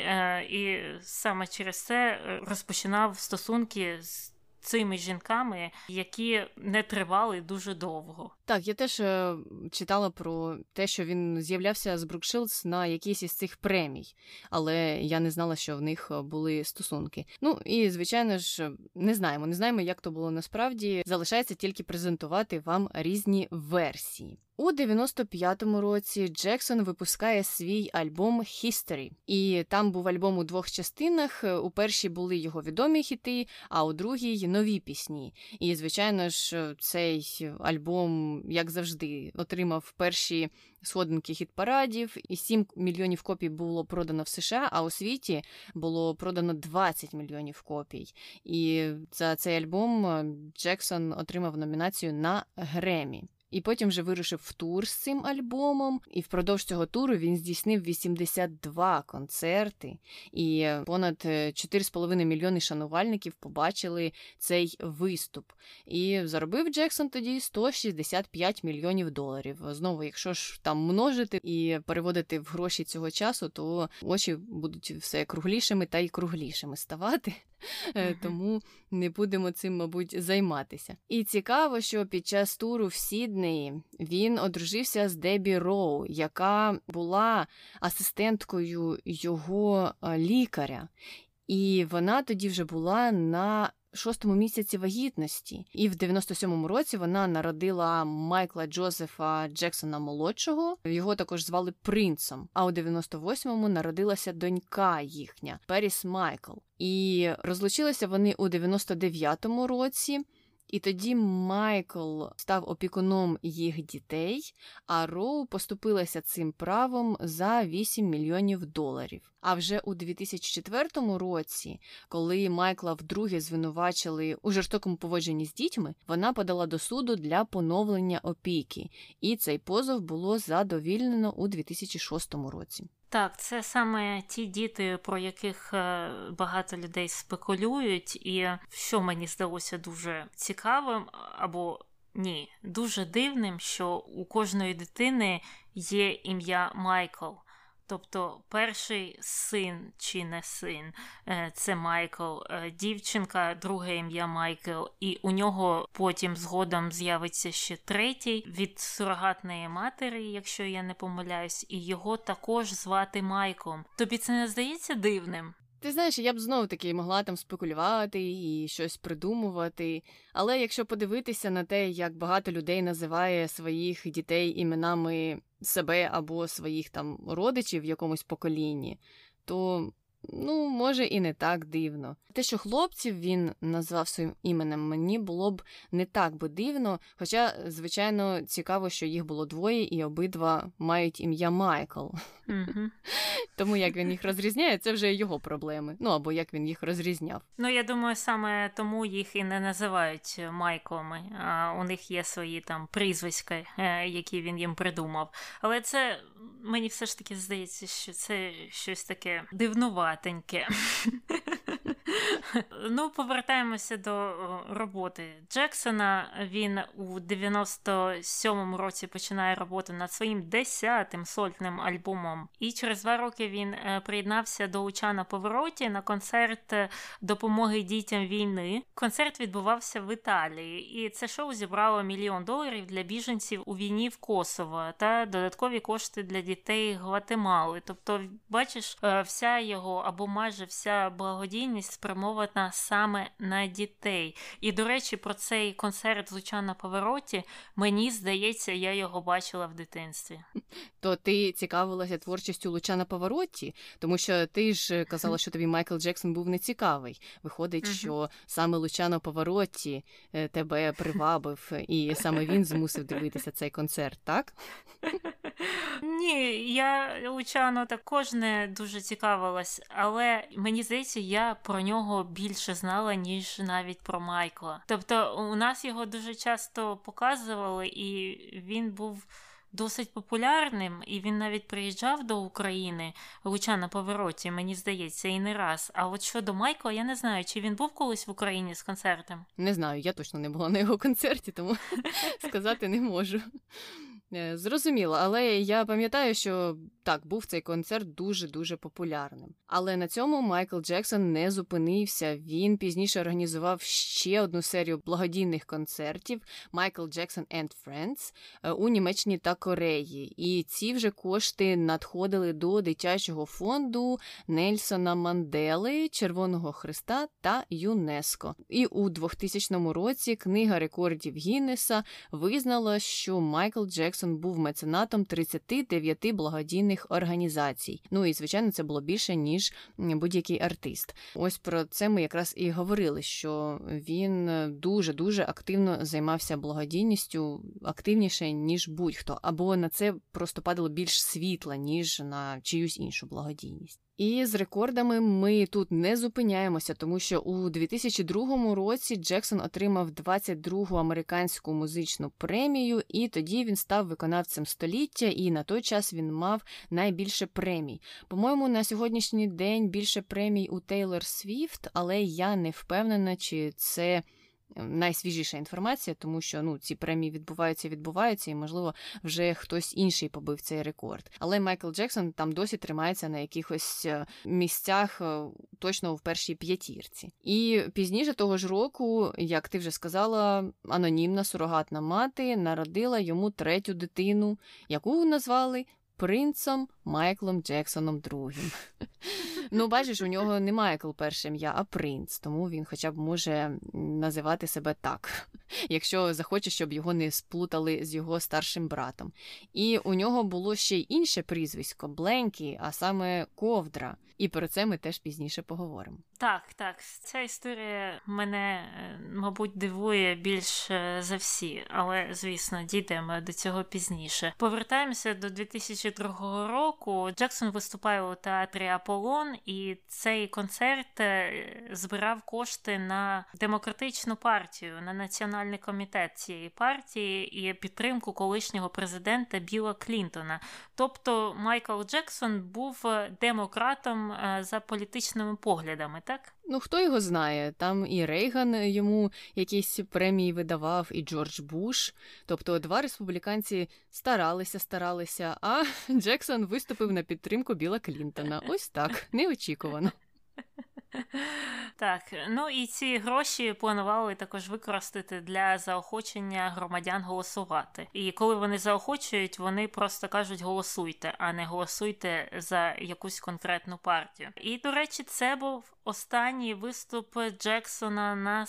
і саме через це розпочинав стосунки з цими жінками, які не тривали дуже довго. Так, я теж е, читала про те, що він з'являвся з Брукшилдс на якійсь із цих премій, але я не знала, що в них е, були стосунки. Ну і звичайно ж, не знаємо, не знаємо, як то було насправді. Залишається тільки презентувати вам різні версії. У 95-му році Джексон випускає свій альбом History. І там був альбом у двох частинах. У першій були його відомі хіти, а у другій нові пісні. І, звичайно ж, цей альбом, як завжди, отримав перші сходинки хіт-парадів, і 7 мільйонів копій було продано в США, а у світі було продано 20 мільйонів копій. І за цей альбом Джексон отримав номінацію на Гремі. І потім вже вирушив в тур з цим альбомом. І впродовж цього туру він здійснив 82 концерти, і понад 4,5 мільйони шанувальників побачили цей виступ. І заробив Джексон тоді 165 мільйонів доларів. Знову, якщо ж там множити і переводити в гроші цього часу, то очі будуть все круглішими та й круглішими ставати. Е, тому не будемо цим, мабуть, займатися. І цікаво, що під час туру в Сіднеї він одружився з Дебі Роу, яка була асистенткою його е, лікаря. І вона тоді вже була на шостому місяці вагітності, і в 97-му році вона народила Майкла Джозефа Джексона молодшого. Його також звали принцем. А у 98-му народилася донька їхня Періс Майкл. І розлучилися вони у 99-му році. І тоді Майкл став опікуном їх дітей, а Роу поступилася цим правом за 8 мільйонів доларів. А вже у 2004 році, коли Майкла вдруге звинувачили у жорстокому поводженні з дітьми, вона подала до суду для поновлення опіки, і цей позов було задовільнено у 2006 році. Так, це саме ті діти, про яких е, багато людей спекулюють, і що мені здалося дуже цікавим або ні, дуже дивним, що у кожної дитини є ім'я Майкл. Тобто перший син чи не син е, це Майкл, е, дівчинка, друге ім'я Майкл, і у нього потім згодом з'явиться ще третій від сурогатної матері, якщо я не помиляюсь, і його також звати Майклом. Тобі це не здається дивним? Ти знаєш, я б знову таки могла там спекулювати і щось придумувати. Але якщо подивитися на те, як багато людей називає своїх дітей іменами себе або своїх там родичів в якомусь поколінні, то Ну, може, і не так дивно. Те, що хлопців він назвав своїм іменем, мені було б не так би дивно, хоча, звичайно, цікаво, що їх було двоє, і обидва мають ім'я Майкл. Тому як він їх розрізняє, це вже його проблеми. Ну або як він їх розрізняв. Ну, я думаю, саме тому їх і не називають Майклами, а у них є свої там прізвиська, е, які він їм придумав. Але це мені все ж таки здається, що це щось таке lá, tenho que. Ну, повертаємося до роботи Джексона. Він у 97-му році починає роботу над своїм 10-тим сольним альбомом. І через два роки він е, приєднався до уча на повороті на концерт е, допомоги дітям війни. Концерт відбувався в Італії, і це шоу зібрало мільйон доларів для біженців у війні в Косово та додаткові кошти для дітей Гватемали. Тобто, бачиш, е, вся його або майже вся благодійність спрямована саме на дітей. І, до речі, про цей концерт «Луча на повороті мені здається, я його бачила в дитинстві. То ти цікавилася творчістю Луча на повороті, тому що ти ж казала, що тобі Майкл Джексон був нецікавий. Виходить, що саме Луча на повороті е, тебе привабив, і саме він змусив дивитися цей концерт, так? Ні, я Лучано також не дуже цікавилась, але мені здається, я про нього більше знала, ніж навіть про Майкла. Тобто, у нас його дуже часто показували, і він був. Досить популярним, і він навіть приїжджав до України Луча на повороті, мені здається, і не раз. А от щодо Майкла, я не знаю, чи він був колись в Україні з концертом? Не знаю, я точно не була на його концерті, тому сказати не можу. Е, зрозуміло, але я пам'ятаю, що так, був цей концерт дуже-дуже популярним. Але на цьому Майкл Джексон не зупинився. Він пізніше організував ще одну серію благодійних концертів Майкл Джексон and Friends е, у Німеччині та Кореї. І ці вже кошти надходили до дитячого фонду Нельсона Мандели, Червоного Христа та ЮНЕСКО. І у 2000 році книга рекордів Гіннеса визнала, що Майкл Джексон був меценатом 39 благодійних організацій. Ну і звичайно, це було більше ніж будь-який артист. Ось про це ми якраз і говорили, що він дуже дуже активно займався благодійністю, активніше ніж будь-хто, або на це просто падало більш світла, ніж на чиюсь іншу благодійність. І з рекордами ми тут не зупиняємося, тому що у 2002 році Джексон отримав 22-гу американську музичну премію, і тоді він став виконавцем століття, і на той час він мав найбільше премій. По-моєму, на сьогоднішній день більше премій у Тейлор Свіфт, але я не впевнена, чи це найсвіжіша інформація, тому що ну ці премії відбуваються, відбуваються, і можливо вже хтось інший побив цей рекорд. Але Майкл Джексон там досі тримається на якихось е, місцях е, точно в першій п'ятірці. І пізніше того ж року, як ти вже сказала, анонімна сурогатна мати народила йому третю дитину, яку назвали принцом Майклом Джексоном другим. Ну, бачиш, у нього не Майкл перше ім'я, а принц, тому він хоча б може називати себе так, якщо захоче, щоб його не сплутали з його старшим братом. І у нього було ще й інше прізвисько Бленкі, а саме Ковдра. І про це ми теж пізніше поговоримо. Так, так, ця історія мене, е, мабуть, дивує більше за всі, але звісно, дійдемо до цього пізніше. Повертаємося до 2002 року. Джексон виступає у театрі Аполлон, і цей концерт е, збирав кошти на демократичну партію, на національний комітет цієї партії і підтримку колишнього президента Біла Клінтона. Тобто Майкл Джексон був демократом е, за політичними поглядами так? Ну, хто його знає? Там і Рейган йому якісь премії видавав, і Джордж Буш. Тобто два республіканці старалися, старалися, а Джексон виступив на підтримку Біла Клінтона. Ось так, неочікувано. Так, ну і ці гроші планували також використати для заохочення громадян голосувати. І коли вони заохочують, вони просто кажуть голосуйте, а не голосуйте за якусь конкретну партію. І до речі, це був останній виступ Джексона на.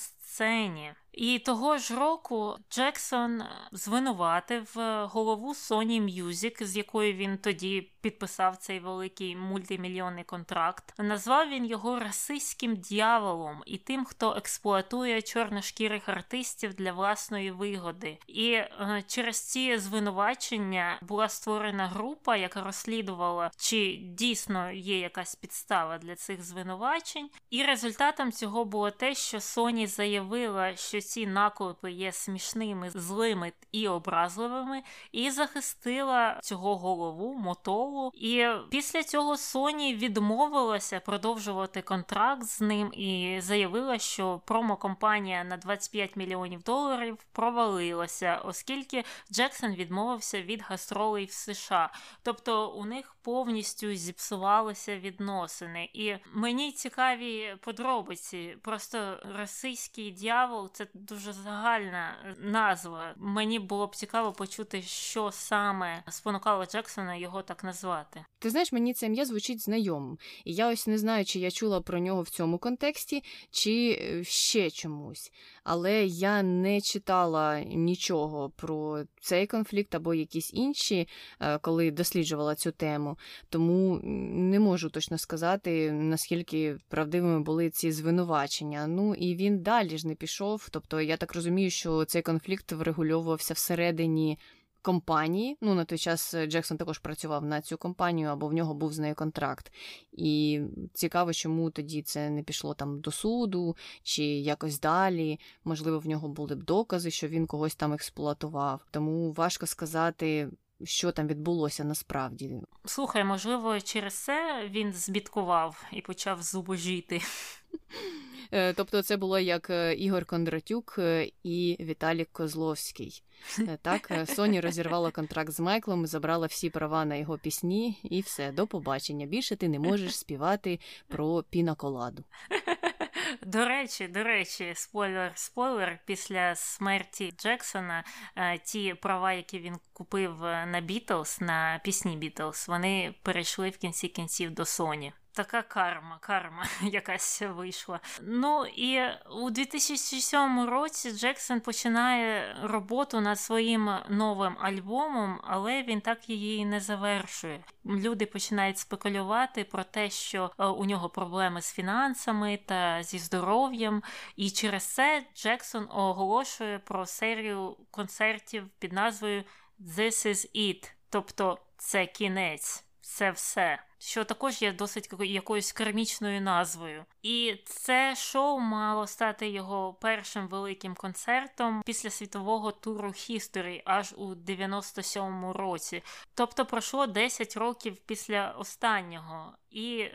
І того ж року Джексон звинуватив голову Sony Music, з якою він тоді підписав цей великий мультимільйонний контракт. Назвав він його расистським дьяволом і тим, хто експлуатує чорношкірих артистів для власної вигоди. І е, через ці звинувачення була створена група, яка розслідувала, чи дійсно є якась підстава для цих звинувачень. І результатом цього було те, що Sony заявила, що ці наклепи є смішними, злими і образливими, і захистила цього голову мотолу. І після цього Sony відмовилася продовжувати контракт з ним і заявила, що промокомпанія на 25 мільйонів доларів провалилася, оскільки Джексон відмовився від гастролей в США. Тобто у них повністю зіпсувалися відносини. І мені цікаві подробиці. Просто російський дьявол це дуже загальна назва. Мені було б цікаво почути, що саме спонукало Джексона його так назвати. Ти знаєш, мені це ім'я звучить знайомим, і я ось не знаю, чи я чула про нього в цьому контексті, чи е, ще чомусь. Але я не читала нічого про цей конфлікт або якісь інші, е, коли досліджувала цю тему. Тому не можу точно сказати, наскільки правдивими були ці звинувачення. Ну і він далі ж не пішов. Тобто, я так розумію, що цей конфлікт врегульовувався всередині компанії. Ну, на той час е, Джексон також працював на цю компанію, або в нього був з нею контракт. І цікаво, чому тоді це не пішло там до суду чи якось далі. Можливо, в нього були б докази, що він когось там експлуатував. Тому важко сказати. Що там відбулося насправді? Слухай, можливо, через це він збіткував і почав зубожіти. Е, тобто, це було як е, Ігор Кондратюк і Віталік Козловський. Е, так, е, Соні розірвала контракт з Майклом, забрала всі права на його пісні, і все, до побачення. Більше ти не можеш співати про пінаколаду. До речі, до речі, спойлер, спойлер, після смерті Джексона е, ті права, які він купив на Бітлз, на пісні Бітлз, вони перейшли в кінці кінців до Соні. Така карма, карма якась вийшла. Ну і у 2007 році Джексон починає роботу над своїм новим альбомом, але він так її не завершує. Люди починають спекулювати про те, що е, у нього проблеми з фінансами та зі здоров'ям, і через це Джексон оголошує про серію концертів під назвою This is It, тобто це кінець це все, що також є досить якоюсь кермічною назвою. І це шоу мало стати його першим великим концертом після світового туру History аж у 97-му році. Тобто пройшло 10 років після останнього. І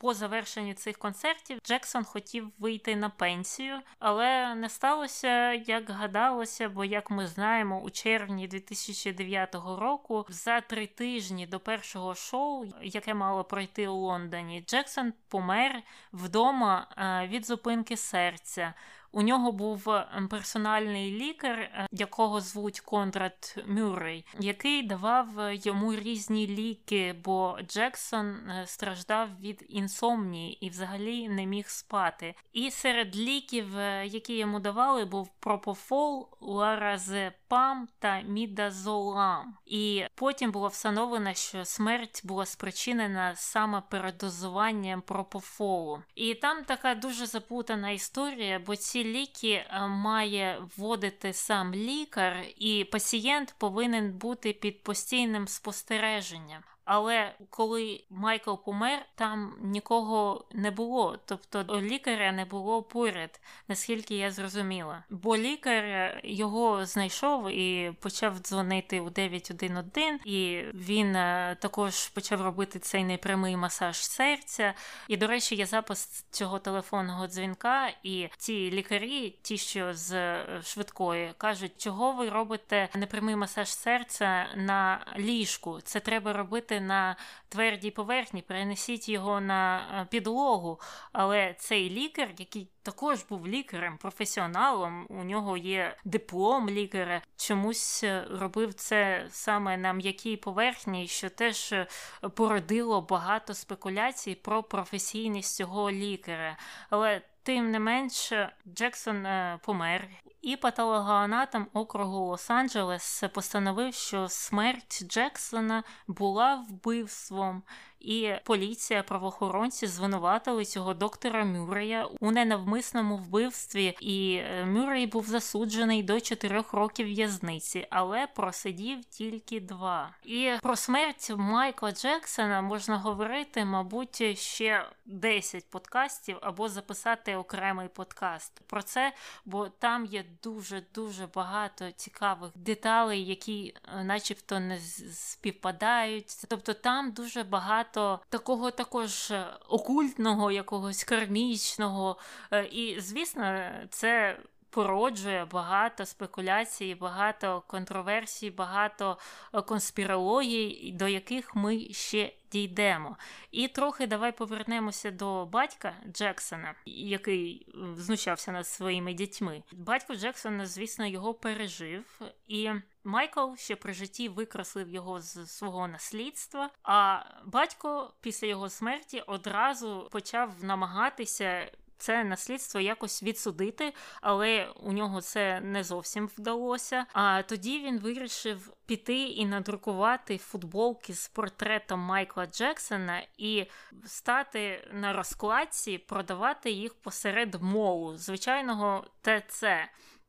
по завершенню цих концертів Джексон хотів вийти на пенсію, але не сталося, як гадалося, бо, як ми знаємо, у червні 2009 року, за три тижні до першого шоу, яке мало пройти у Лондоні, Джексон помер вдома е, від зупинки серця. У нього був ем, персональний лікар, е, якого звуть Конрад Мюррей, який давав е, йому різні ліки, бо Джексон е, страждав від інсомнії і взагалі не міг спати. І серед ліків, які йому давали, був пропофол, ларазепам та мідазолам. І потім було встановлено, що смерть була спричинена саме передозуванням пропофолу. І там така дуже заплутана історія, бо ці ці ліки е, має вводити сам лікар, і пацієнт повинен бути під постійним спостереженням. Але коли Майкл помер, там нікого не було, тобто лікаря не було поряд, наскільки я зрозуміла. Бо лікар його знайшов і почав дзвонити у 911, і він е, також почав робити цей непрямий масаж серця. І, до речі, є запис цього телефонного дзвінка, і ті лікарі, ті, що з е, швидкої, кажуть, чого ви робите непрямий масаж серця на ліжку. Це треба робити на твердій поверхні, перенесіть його на е, підлогу. Але цей лікар, який також був лікарем, професіоналом, у нього є диплом лікаря, чомусь е, робив це саме на м'якій поверхні, що теж е, породило багато спекуляцій про професійність цього лікаря. Але Тим не менш, Джексон помер, і патологоанатом округу Лос-Анджелес постановив, що смерть Джексона була вбивством, і поліція, правоохоронці звинуватили цього доктора Мюррея у ненавмисному вбивстві, і е, Мюррей був засуджений до 4 років в'язниці, але просидів тільки два. І про смерть Майкла Джексона можна говорити, мабуть, ще 10 подкастів або записати окремий подкаст про це, бо там є дуже дуже багато цікавих деталей, які, е, начебто, не співпадають. Тобто там дуже багато такого також окультного, якогось кармічного. Е, і, звісно, це породжує багато спекуляцій, багато контроверсій, багато е, конспірологій, до яких ми ще дійдемо. І трохи давай повернемося до батька Джексона, який е, знущався над своїми дітьми. Батько Джексона, звісно, його пережив, і Майкл ще при житті викреслив його з свого наслідства. А батько після його смерті одразу почав намагатися це наслідство якось відсудити, але у нього це не зовсім вдалося. А тоді він вирішив піти і надрукувати футболки з портретом Майкла Джексона і стати на розкладці, продавати їх посеред молу, звичайного ТЦ.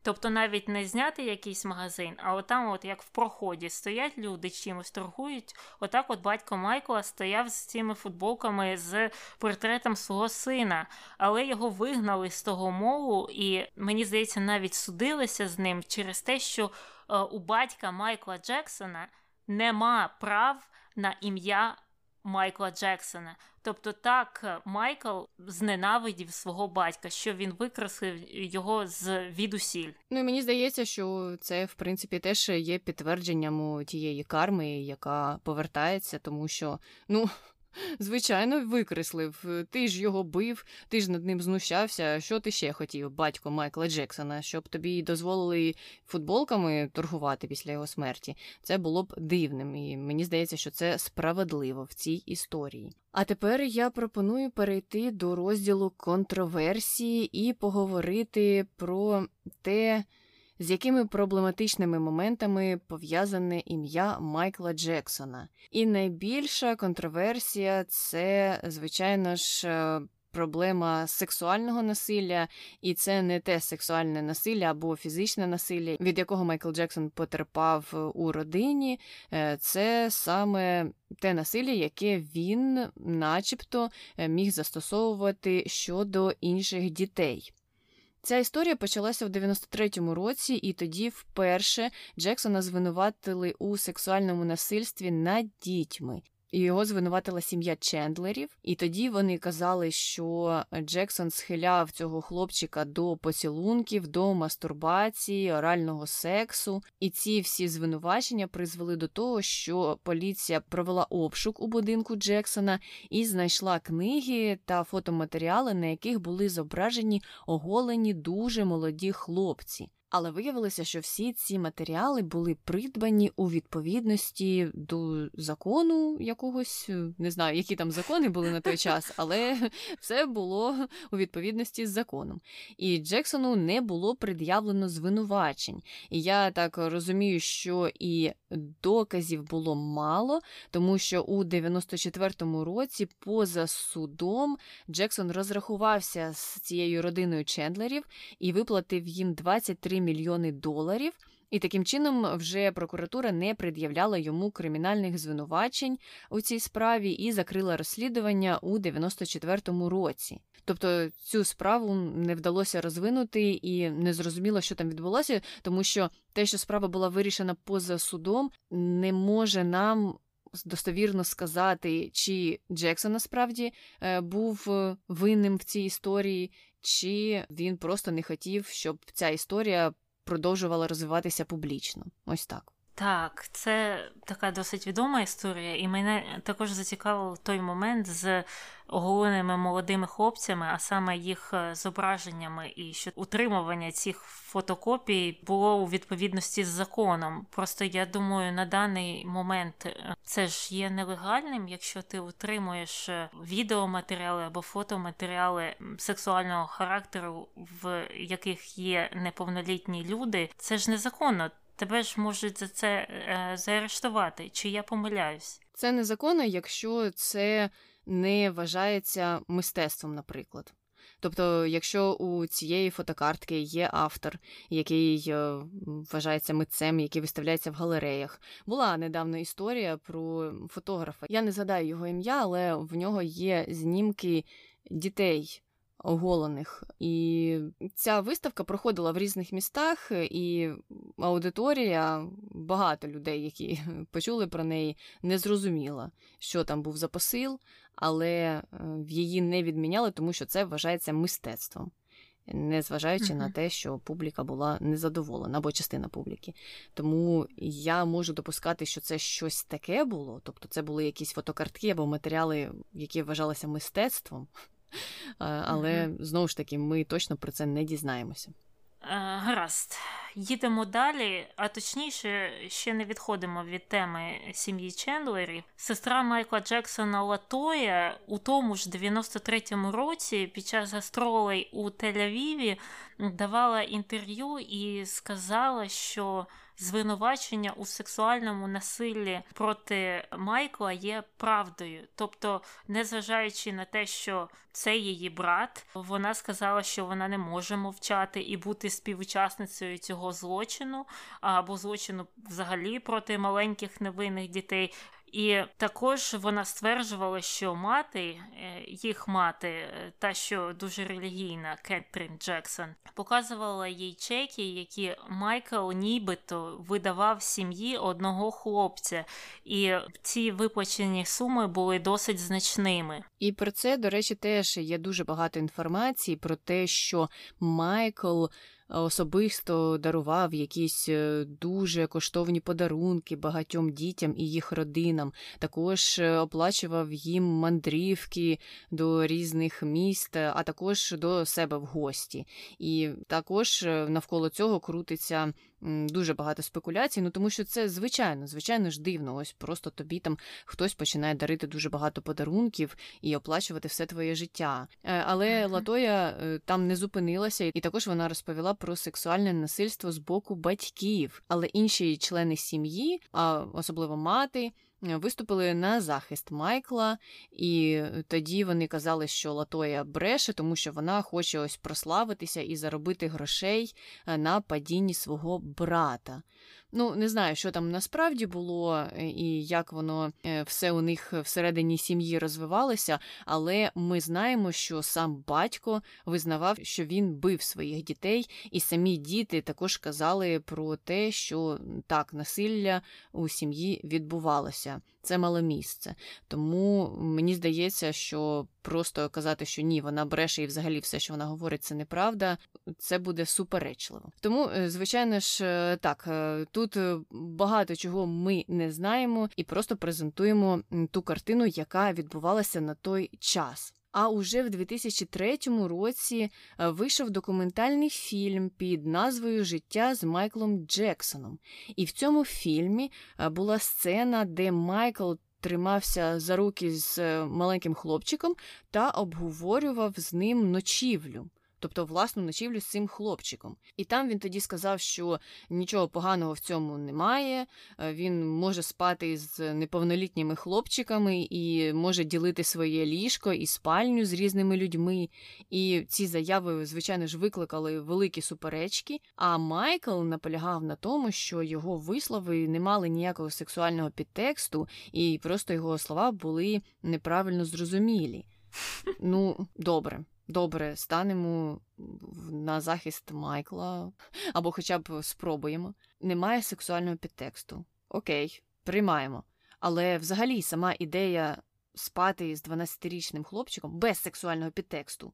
Тобто навіть не зняти якийсь магазин, а отам, от як в проході, стоять люди чимось торгують. Отак, от батько Майкла стояв з цими футболками з портретом свого сина, але його вигнали з того молу, і мені здається, навіть судилися з ним через те, що е, у батька Майкла Джексона нема прав на ім'я Майкла Джексона. Тобто так е, Майкл зненавидів свого батька, що він викреслив його з відусіль. Ну і мені здається, що це в принципі теж є підтвердженням тієї карми, яка повертається, тому що ну Звичайно, викреслив. Ти ж його бив, ти ж над ним знущався. Що ти ще хотів, батько Майкла Джексона, щоб тобі дозволили футболками торгувати після його смерті? Це було б дивним, і мені здається, що це справедливо в цій історії. А тепер я пропоную перейти до розділу контроверсії і поговорити про те з якими проблематичними моментами пов'язане ім'я Майкла Джексона. І найбільша контроверсія це, звичайно ж, е, проблема сексуального насилля, і це не те сексуальне насилля або фізичне насилля, від якого Майкл Джексон потерпав у родині. Е, це саме те насилля, яке він, начебто, е, міг застосовувати щодо інших дітей. Ця історія почалася в 93-му році, і тоді вперше Джексона звинуватили у сексуальному насильстві над дітьми. Його звинуватила сім'я Чендлерів, і тоді вони казали, що Джексон схиляв цього хлопчика до поцілунків, до мастурбації, орального сексу. І ці всі звинувачення призвели до того, що поліція провела обшук у будинку Джексона і знайшла книги та фотоматеріали, на яких були зображені оголені дуже молоді хлопці. Але виявилося, що всі ці матеріали були придбані у відповідності до закону якогось, е, не знаю, які там закони були на той час, але все було у відповідності з законом. І Джексону не було пред'явлено звинувачень. І я так розумію, що і доказів було мало, тому що у 94-му році, поза судом, Джексон розрахувався з цією родиною Чендлерів і виплатив їм 23 мільйони доларів. І таким чином вже прокуратура не пред'являла йому кримінальних звинувачень у цій справі і закрила розслідування у 94-му році. Тобто цю справу не вдалося розвинути і не зрозуміло, що там відбулося, тому що те, що справа була вирішена поза судом, не може нам. Достовірно сказати, чи Джексон насправді е, був е, винним в цій історії, чи він просто не хотів, щоб ця історія продовжувала розвиватися публічно. Ось так. Так, це така досить відома історія, і мене також зацікавив той момент з оголеними молодими хлопцями, а саме їх е, зображеннями, і що утримування цих фотокопій було у відповідності з законом. Просто я думаю, на даний момент е, це ж є нелегальним, якщо ти утримуєш е, відеоматеріали або фотоматеріали сексуального характеру, в яких є неповнолітні люди, це ж незаконно тебе ж можуть за це е, заарештувати. Чи я помиляюсь? Це незаконно, якщо це не вважається мистецтвом, наприклад. Тобто, якщо у цієї фотокартки є автор, який е, вважається митцем, який виставляється в галереях, була недавно історія про фотографа. Я не згадаю його ім'я, але в нього є знімки дітей оголених. І ця виставка проходила в різних містах, і аудиторія, багато людей, які почули про неї, не зрозуміла, що там був за посил, але е, її не відміняли, тому що це вважається мистецтвом. незважаючи uh-huh. на те, що публіка була незадоволена або частина публіки. Тому я можу допускати, що це щось таке було, тобто це були якісь фотокартки або матеріали, які вважалися мистецтвом. Але uh-huh. знову ж таки, ми точно про це не дізнаємося. Гаразд, їдемо далі, а точніше, ще не відходимо від теми сім'ї Чендлерів. Сестра Майкла Джексона Латоя у тому ж 93-му році під час гастролей у Тель-Авіві давала інтерв'ю і сказала, що звинувачення у сексуальному насиллі проти Майкла є правдою. Тобто, незважаючи на те, що це її брат, вона сказала, що вона не може мовчати і бути співучасницею цього злочину або злочину взагалі проти маленьких невинних дітей. І також вона стверджувала, що мати, е, їх мати, е, та що дуже релігійна Кетрін Джексон, показувала їй чеки, які Майкл нібито видавав сім'ї одного хлопця, і ці виплачені суми були досить значними. І про це, до речі, теж є дуже багато інформації про те, що Майкл особисто дарував якісь е, дуже коштовні подарунки багатьом дітям і їх родинам. Також е, оплачував їм мандрівки до різних міст, а також до себе в гості. І також е, навколо цього крутиться дуже багато спекуляцій, ну тому що це звичайно, звичайно ж дивно. Ось просто тобі там хтось починає дарити дуже багато подарунків і оплачувати все твоє життя. Е, але Латоя е, там не зупинилася, і також вона розповіла про сексуальне насильство з боку батьків, але інші члени сім'ї, а особливо мати. Е, виступили на захист Майкла, і тоді вони казали, що Латоя бреше, тому що вона хоче ось прославитися і заробити грошей е, на падінні свого брата. Ну, не знаю, що там насправді було е, і як воно е, все у них всередині сім'ї розвивалося, але ми знаємо, що сам батько визнавав, що він бив своїх дітей, і самі діти також казали про те, що так, насилля у сім'ї відбувалося. Це мало місце. Тому мені здається, що просто казати, що ні, вона бреше і взагалі все, що вона говорить, це неправда, це буде суперечливо. Тому, е, звичайно ж, е, так, е, тут багато чого ми не знаємо і просто презентуємо ту картину, яка відбувалася на той час. А уже в 2003 році вийшов документальний фільм під назвою Життя з Майклом Джексоном. І в цьому фільмі була сцена, де Майкл тримався за руки з е, маленьким хлопчиком та обговорював з ним ночівлю тобто власну ночівлю з цим хлопчиком. І там він тоді сказав, що нічого поганого в цьому немає. Е, він може спати з неповнолітніми хлопчиками і може ділити своє ліжко і спальню з різними людьми. І ці заяви, звичайно ж, викликали великі суперечки. А Майкл наполягав на тому, що його вислови не мали ніякого сексуального підтексту, і просто його слова були неправильно зрозумілі. Ну, добре. Добре, станемо на захист Майкла або хоча б спробуємо. Немає сексуального підтексту. Окей, приймаємо. Але взагалі сама ідея спати з 12-річним хлопчиком без сексуального підтексту,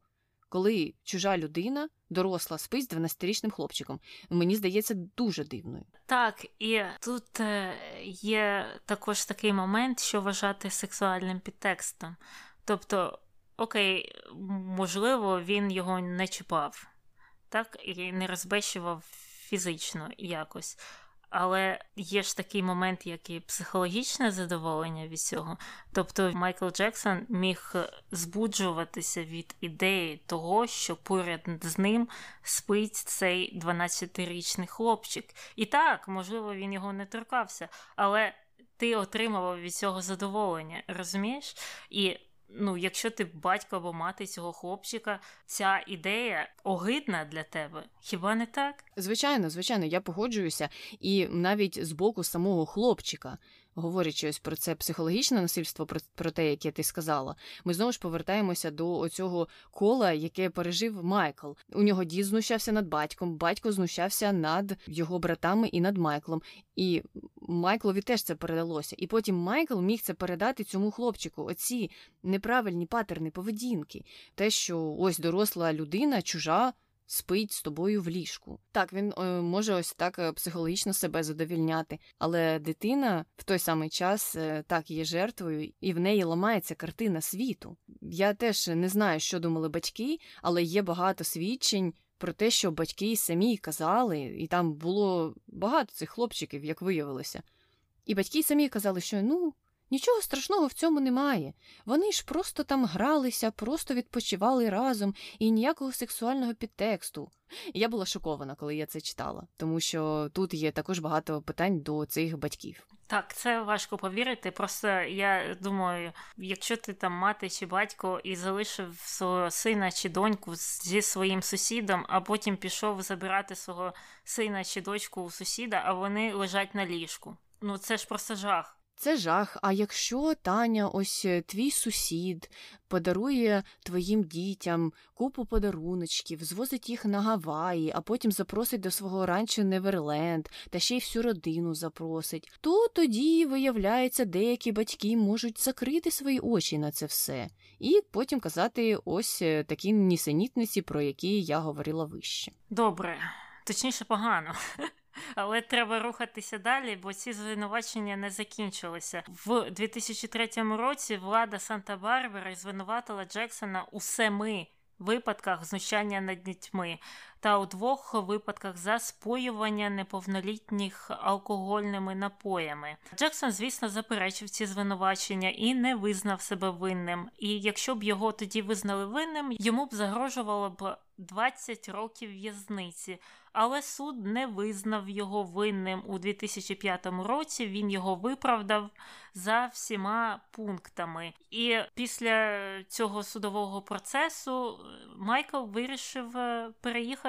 коли чужа людина, доросла, спить з 12-річним хлопчиком, мені здається дуже дивною. Так, і тут е, є також такий момент, що вважати сексуальним підтекстом. Тобто окей, можливо, він його не чіпав, так, і не розбещував фізично якось. Але є ж такий момент, як і психологічне задоволення від цього. Тобто Майкл Джексон міг збуджуватися від ідеї того, що поряд з ним спить цей 12-річний хлопчик. І так, можливо, він його не торкався, але ти отримував від цього задоволення, розумієш? І ну, якщо ти батько або мати цього хлопчика, ця ідея огидна для тебе, хіба не так? Звичайно, звичайно, я погоджуюся, і навіть з боку самого хлопчика говорячи ось про це психологічне насильство, про, про те, яке ти сказала, ми знову ж повертаємося до оцього кола, яке пережив Майкл. У нього дід знущався над батьком, батько знущався над його братами і над Майклом. І Майклові теж це передалося. І потім Майкл міг це передати цьому хлопчику. Оці неправильні патерни поведінки. Те, що ось доросла людина, чужа спить з тобою в ліжку. Так, він е, може ось так е, психологічно себе задовільняти, але дитина в той самий час е, так є жертвою, і в неї ламається картина світу. Я теж не знаю, що думали батьки, але є багато свідчень. Про те, що батьки самі казали, і там було багато цих хлопчиків, як виявилося. І батьки самі казали, що ну, Нічого страшного в цьому немає. Вони ж просто там гралися, просто відпочивали разом і ніякого сексуального підтексту. я була шокована, коли я це читала, тому що тут є також багато питань до цих батьків. Так, це важко повірити. Просто я думаю, якщо ти там мати чи батько і залишив свого сина чи доньку зі своїм сусідом, а потім пішов забирати свого сина чи дочку у сусіда, а вони лежать на ліжку. Ну це ж просто жах. Це жах. А якщо Таня, ось е, твій сусід, подарує твоїм дітям купу подаруночків, звозить їх на Гаваї, а потім запросить до свого ранчо Неверленд та ще й всю родину запросить, то тоді, виявляється, деякі батьки можуть закрити свої очі на це все і потім казати ось е, такі нісенітниці, про які я говорила вище. Добре, точніше, погано. Але треба рухатися далі, бо ці звинувачення не закінчилися. В 2003 році влада Санта-Барбари звинуватила Джексона у семи випадках знущання над дітьми та у двох випадках заспоювання неповнолітніх алкогольними напоями. Джексон, звісно, заперечив ці звинувачення і не визнав себе винним. І якщо б його тоді визнали винним, йому б загрожувало б 20 років в'язниці але суд не визнав його винним у 2005 році. Він його виправдав за всіма пунктами. І після цього судового процесу е, Майкл вирішив е,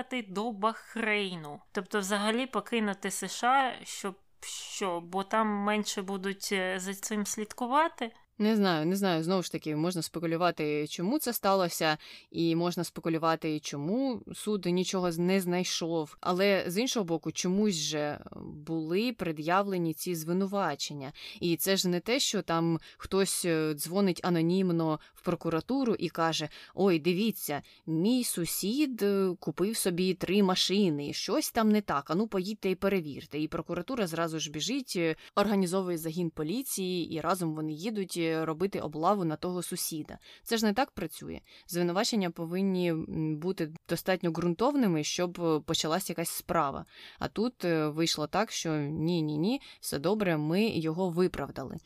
переїхати до Бахрейну, тобто, взагалі, покинути США, щоб що, бо там менше будуть е, за цим слідкувати. Не знаю, не знаю. Знову ж таки, можна спекулювати, чому це сталося, і можна спекулювати, чому суд нічого не знайшов. Але з іншого боку, чомусь же були пред'явлені ці звинувачення. І це ж не те, що там хтось е, дзвонить анонімно в прокуратуру і каже: Ой, дивіться, мій сусід е, купив собі три машини, щось там не так. Ану, поїдьте і перевірте. І прокуратура зразу ж біжить, е, організовує загін поліції, і разом вони їдуть робити облаву на того сусіда. Це ж не так працює. Звинувачення повинні бути достатньо ґрунтовними, щоб е, почалась якась справа. А тут е, вийшло так, що ні, ні, ні, все добре, ми його виправдали.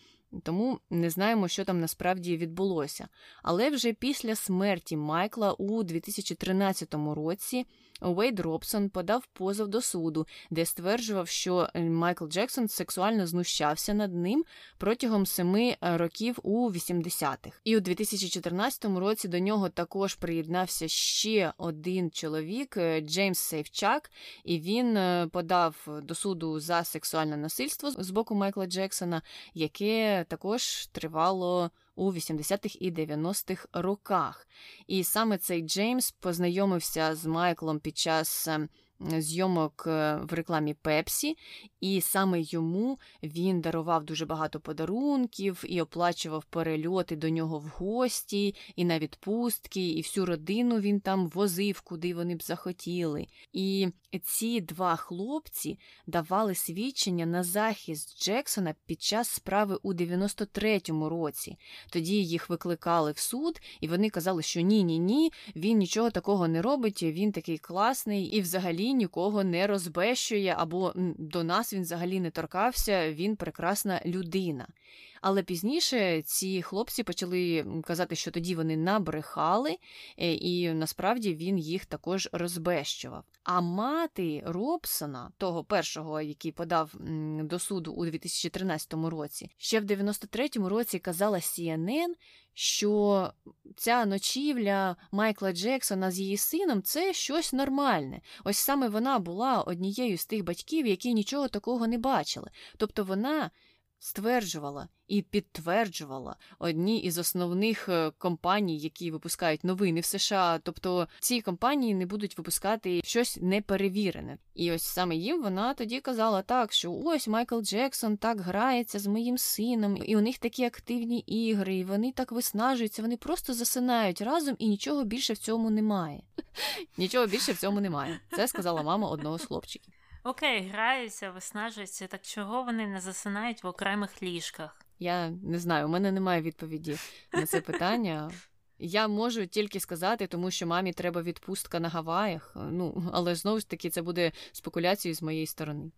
Тому не знаємо, що там насправді відбулося. Але вже після смерті Майкла у 2013 році Уейд Робсон подав позов до суду, де стверджував, що е, Майкл Джексон сексуально знущався над ним протягом семи е, років у 80-х. І у 2014 році до нього також приєднався ще один чоловік е, Джеймс Сейфчак, і він подав до суду за сексуальне насильство з боку Майкла Джексона, яке також тривало у 80-х і 90-х роках. І саме цей Джеймс познайомився з Майклом під час ем, зйомок е, в рекламі Пепсі, і саме йому він дарував дуже багато подарунків і оплачував перельоти до нього в гості, і на відпустки, і всю родину він там возив, куди вони б захотіли. І ці два хлопці давали свідчення на захист Джексона під час справи у 93-му році. Тоді їх викликали в суд, і вони казали, що ні, ні, ні, він нічого такого не робить, він такий класний і взагалі нікого не розбещує, або до нас він взагалі не торкався, він прекрасна людина. Але пізніше ці хлопці почали казати, що тоді вони набрехали, е, і насправді він їх також розбещував. А мати Робсона, того першого, який подав до суду у 2013 році, ще в 93-му році казала CNN, що ця ночівля Майкла Джексона з її сином це щось нормальне. Ось саме вона була однією з тих батьків, які нічого такого не бачили. Тобто вона стверджувала і підтверджувала одні із основних е, компаній, які випускають новини в США. Тобто ці компанії не будуть випускати щось неперевірене. І ось саме їм вона тоді казала так, що ось Майкл Джексон так грається з моїм сином, і у них такі активні ігри, і вони так виснажуються, вони просто засинають разом, і нічого більше в цьому немає. Нічого більше в цьому немає. Це сказала мама одного з хлопчиків. Окей, граються, виснажуються, так чого вони не засинають в окремих ліжках? Я не знаю, у мене немає відповіді на це питання. Я можу тільки сказати, тому що мамі треба відпустка на Гаваях. Ну, але знову ж таки, це буде спекуляцією з моєї сторони.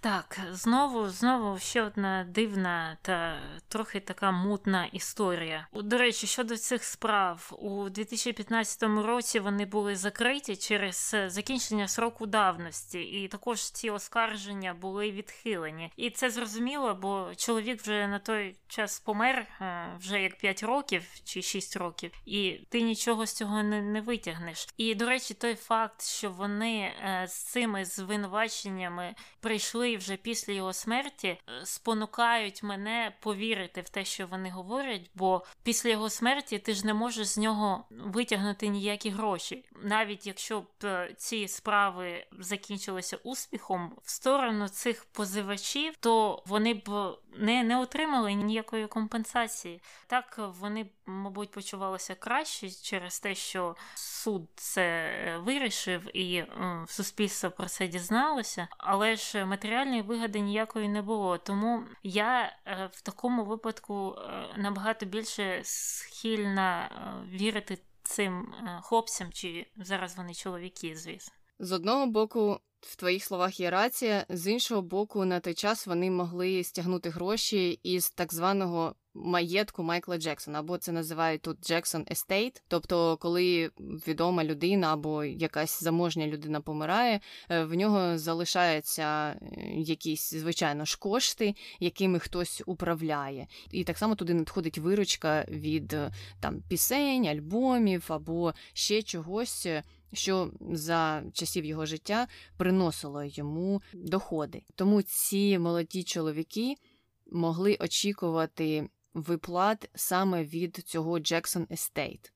Так, знову знову ще одна дивна та трохи така мутна історія. До речі, щодо цих справ, у 2015 році вони були закриті через закінчення сроку давності, і також ці оскарження були відхилені. І це зрозуміло, бо чоловік вже на той час помер е, вже як 5 років чи 6 років, і ти нічого з цього не, не витягнеш. І до речі, той факт, що вони е, з цими звинуваченнями прийшли прийшли вже після його смерті, е, спонукають мене повірити в те, що вони говорять, бо після його смерті ти ж не можеш з нього витягнути ніякі гроші. Навіть якщо б е, ці справи закінчилися успіхом в сторону цих позивачів, то вони б не не отримали ніякої компенсації. Так вони, мабуть, почувалися краще через те, що суд це е, вирішив, і суспільство про це дізналося, але ж матеріальної вигоди ніякої не було. Тому я е, в такому випадку е, набагато більше схильна вірити цим хлопцям, чи зараз вони чоловіки, звісно. З одного боку, в твоїх словах є рація, з іншого боку, на той час вони могли стягнути гроші із так званого маєтку Майкла Джексона, або це називають тут Jackson Estate. Тобто, коли відома людина або якась заможня людина помирає, е, в нього залишаються е, якісь, звичайно ж, кошти, якими хтось управляє. І так само туди надходить виручка від е, там пісень, альбомів або ще чогось що за часів його життя приносило йому доходи. Тому ці молоді чоловіки могли очікувати виплат саме від цього Jackson Estate.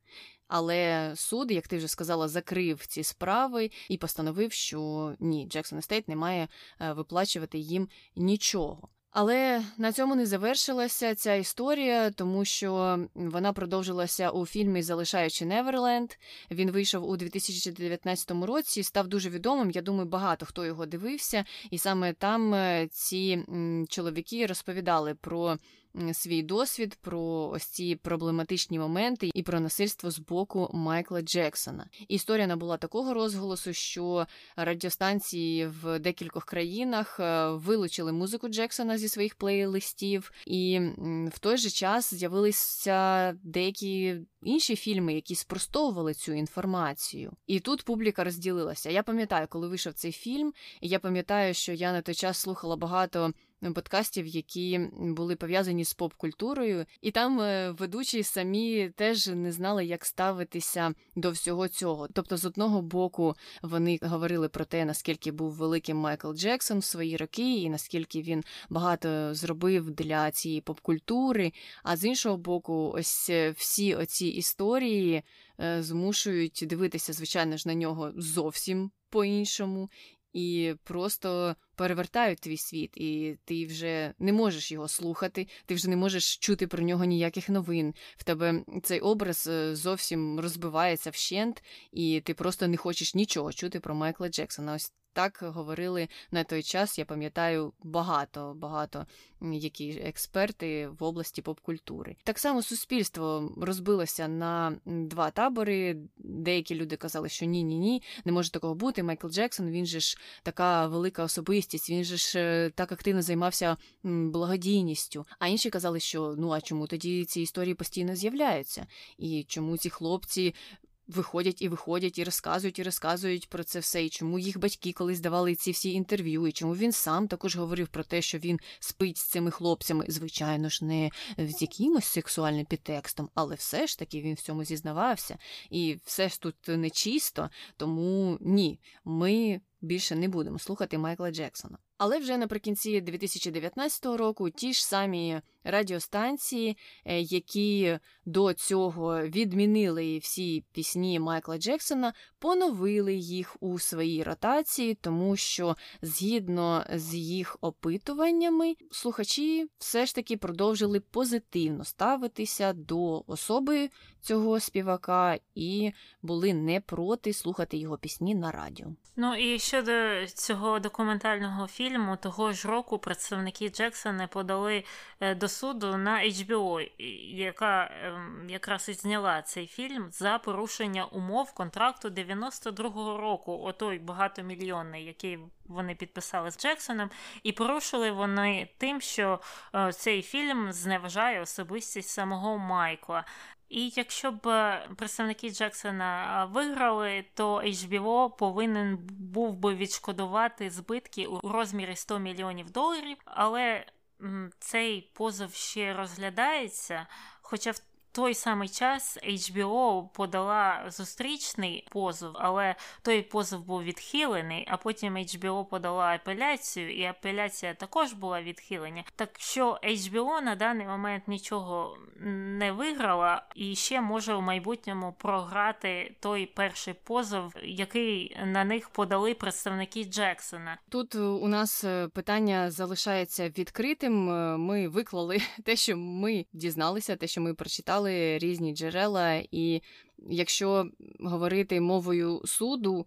Але суд, як ти вже сказала, закрив ці справи і постановив, що ні, Jackson Estate не має е, виплачувати їм нічого. Але на цьому не завершилася ця історія, тому що вона продовжилася у фільмі Залишаючи Неверленд. Він вийшов у 2019 році, став дуже відомим. Я думаю, багато хто його дивився, і саме там е, ці чоловіки розповідали про свій досвід про ось ці проблематичні моменти і про насильство з боку Майкла Джексона. Історія набула такого розголосу, що радіостанції в декількох країнах е, вилучили музику Джексона зі своїх плейлистів, і в той же час з'явилися деякі інші фільми, які спростовували цю інформацію. І тут публіка розділилася. Я пам'ятаю, коли вийшов цей фільм, і я пам'ятаю, що я на той час слухала багато подкастів, які були пов'язані з поп-культурою, і там е, ведучі самі теж не знали, як ставитися до всього цього. Тобто, з одного боку, вони говорили про те, наскільки був великим Майкл Джексон в свої роки, і наскільки він багато зробив для цієї поп-культури. А з іншого боку, ось е, всі оці історії е, змушують дивитися, звичайно ж, на нього зовсім по-іншому і просто перевертають твій світ, і ти вже не можеш його слухати, ти вже не можеш чути про нього ніяких новин. В тебе цей образ е, зовсім розбивається вщент, і ти просто не хочеш нічого чути про Майкла Джексона. Ось так говорили на той час. Я пам'ятаю багато, багато які експерти в області поп-культури. Так само суспільство розбилося на два табори. Деякі люди казали, що ні, ні, ні, не може такого бути. Майкл Джексон, він же ж така велика особистість, він же ж е, так активно займався благодійністю. А інші казали, що ну а чому тоді ці історії постійно з'являються? І чому ці хлопці виходять і виходять, і розказують, і розказують про це все, і чому їх батьки колись давали ці всі інтерв'ю, і чому він сам також говорив про те, що він спить з цими хлопцями, звичайно ж, не з якимось сексуальним підтекстом, але все ж таки він в цьому зізнавався. І все ж тут нечисто, тому ні, ми більше не будемо слухати Майкла Джексона. Але вже наприкінці 2019 року ті ж самі радіостанції, е, які до цього відмінили всі пісні Майкла Джексона, поновили їх у своїй ротації, тому що згідно з їх опитуваннями, слухачі все ж таки продовжили позитивно ставитися до особи цього співака і були не проти слухати його пісні на радіо. Ну і щодо цього документального фільму, того ж року представники Джексона подали е, до суду на HBO, яка ем, якраз і зняла цей фільм за порушення умов контракту 92-го року, отой багатомільйонний, який вони підписали з Джексоном, і порушили вони тим, що е, цей фільм зневажає особистість самого Майкла. І якщо б е, представники Джексона е, виграли, то HBO повинен був би відшкодувати збитки у розмірі 100 мільйонів доларів, але цей позов ще розглядається. Хоча в той самий час HBO подала зустрічний позов, але той позов був відхилений, а потім HBO подала апеляцію, і апеляція також була відхилена. Так що HBO на даний момент нічого не виграла і ще може в майбутньому програти той перший позов, який на них подали представники Джексона. Тут е, у нас е, питання залишається відкритим. Е, ми виклали те, що ми дізналися, те, що ми прочитали читали різні джерела, і якщо говорити мовою суду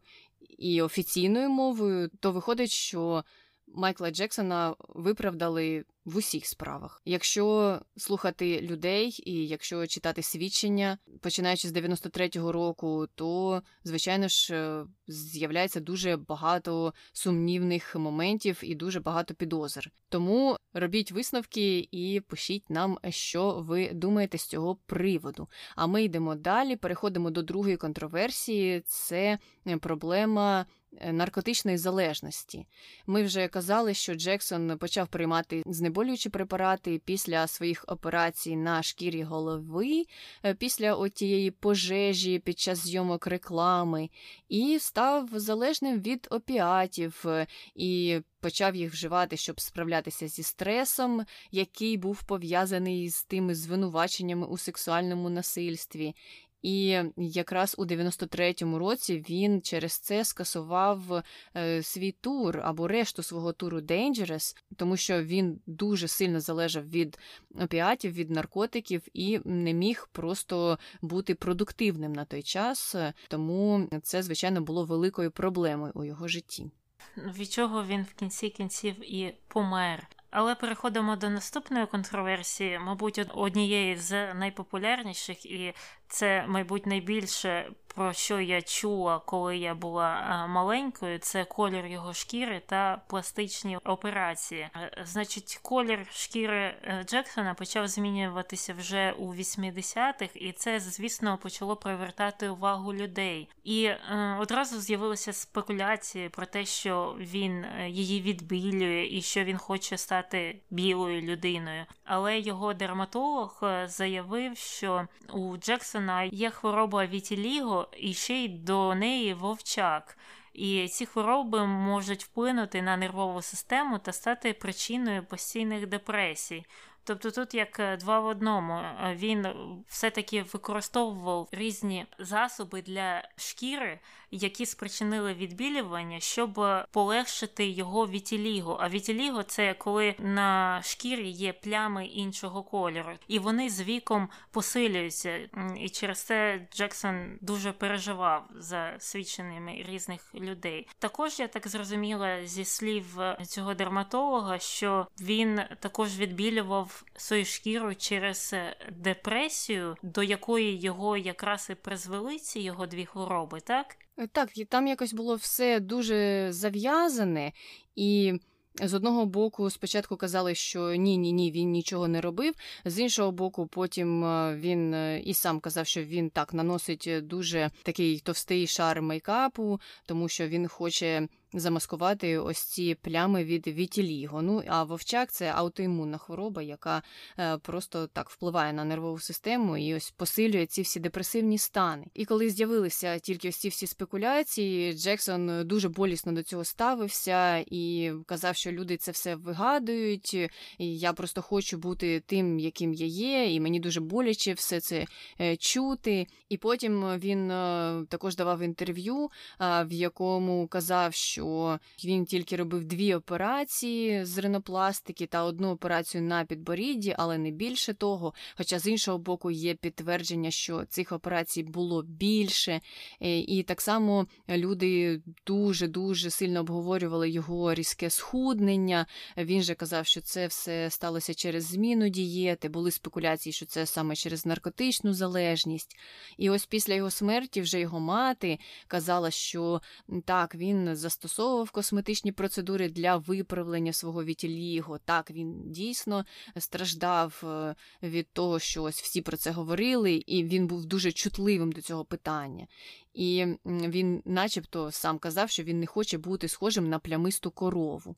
і офіційною мовою, то виходить, що Майкла Джексона виправдали в усіх справах. Якщо слухати людей і якщо читати свідчення, починаючи з 93-го року, то звичайно ж е, з'являється дуже багато сумнівних моментів і дуже багато підозр. Тому робіть висновки і пишіть нам, що ви думаєте з цього приводу. А ми йдемо далі. Переходимо до другої контроверсії. Це е, проблема. Е, наркотичної залежності. Ми вже казали, що Джексон почав приймати знеболюючі препарати після своїх операцій на шкірі голови, е, після отієї пожежі під час зйомок реклами, і став залежним від опіатів е, і почав їх вживати, щоб справлятися зі стресом, який був пов'язаний з тими звинуваченнями у сексуальному насильстві. І якраз у 93-му році він через це скасував е, свій тур або решту свого туру Dangerous, тому що він дуже сильно залежав від опіатів, від наркотиків і не міг просто бути продуктивним на той час. Тому це, звичайно, було великою проблемою у його житті. Від чого він в кінці кінців і помер. Але переходимо до наступної контроверсії, мабуть, однієї з найпопулярніших, і це, мабуть, найбільше про що я чула, коли я була е, маленькою, це колір його шкіри та пластичні операції. Е, значить, колір шкіри е, Джексона почав змінюватися вже у 80-х, і це, звісно, почало привертати увагу людей. І одразу з'явилися спекуляції про те, що він її відбілює і що він хоче стати білою людиною. Але його дерматолог заявив, що у Джексона є хвороба Вітіліго, і ще й до неї вовчак. І ці хвороби можуть вплинути на нервову систему та стати причиною постійних депресій. Тобто тут як е, два в одному. Е, він все-таки використовував різні засоби для шкіри, які спричинили відбілювання, щоб полегшити його вітіліго. А вітіліго це коли на шкірі є плями іншого кольору, і вони з віком посилюються. І через це Джексон дуже переживав за свідченнями різних людей. Також я так зрозуміла зі слів цього дерматолога, що він також відбілював свою шкіру через депресію, до якої його якраз і призвели ці його дві хвороби, так? Е, так, і там якось було все дуже зав'язане, і з одного боку, спочатку казали, що ні, ні, ні, він нічого не робив. З іншого боку, потім е, він е, і сам казав, що він так наносить дуже такий товстий шар мейкапу, тому що він хоче замаскувати ось ці плями від вітіліго. Ну а вовчак це аутоімунна хвороба, яка е, просто так впливає на нервову систему і ось посилює ці всі депресивні стани. І коли з'явилися тільки ось ці всі спекуляції, Джексон дуже болісно до цього ставився і казав, що люди це все вигадують. і Я просто хочу бути тим, яким я є, і мені дуже боляче все це е, чути. І потім він е, також давав інтерв'ю, в якому казав, що що він тільки робив дві операції з ринопластики та одну операцію на підборідді, але не більше того. Хоча з іншого боку є підтвердження, що цих операцій було більше, е, і так само люди дуже дуже сильно обговорювали його різке схуднення. Він же казав, що це все сталося через зміну дієти, були спекуляції, що це саме через наркотичну залежність. І ось після його смерті вже його мати казала, що так, він застосував застосовував косметичні процедури для виправлення свого вітіліго. Так, він дійсно страждав е, від того, що ось всі про це говорили, і він був дуже чутливим до цього питання. І він, начебто, сам казав, що він не хоче бути схожим на плямисту корову.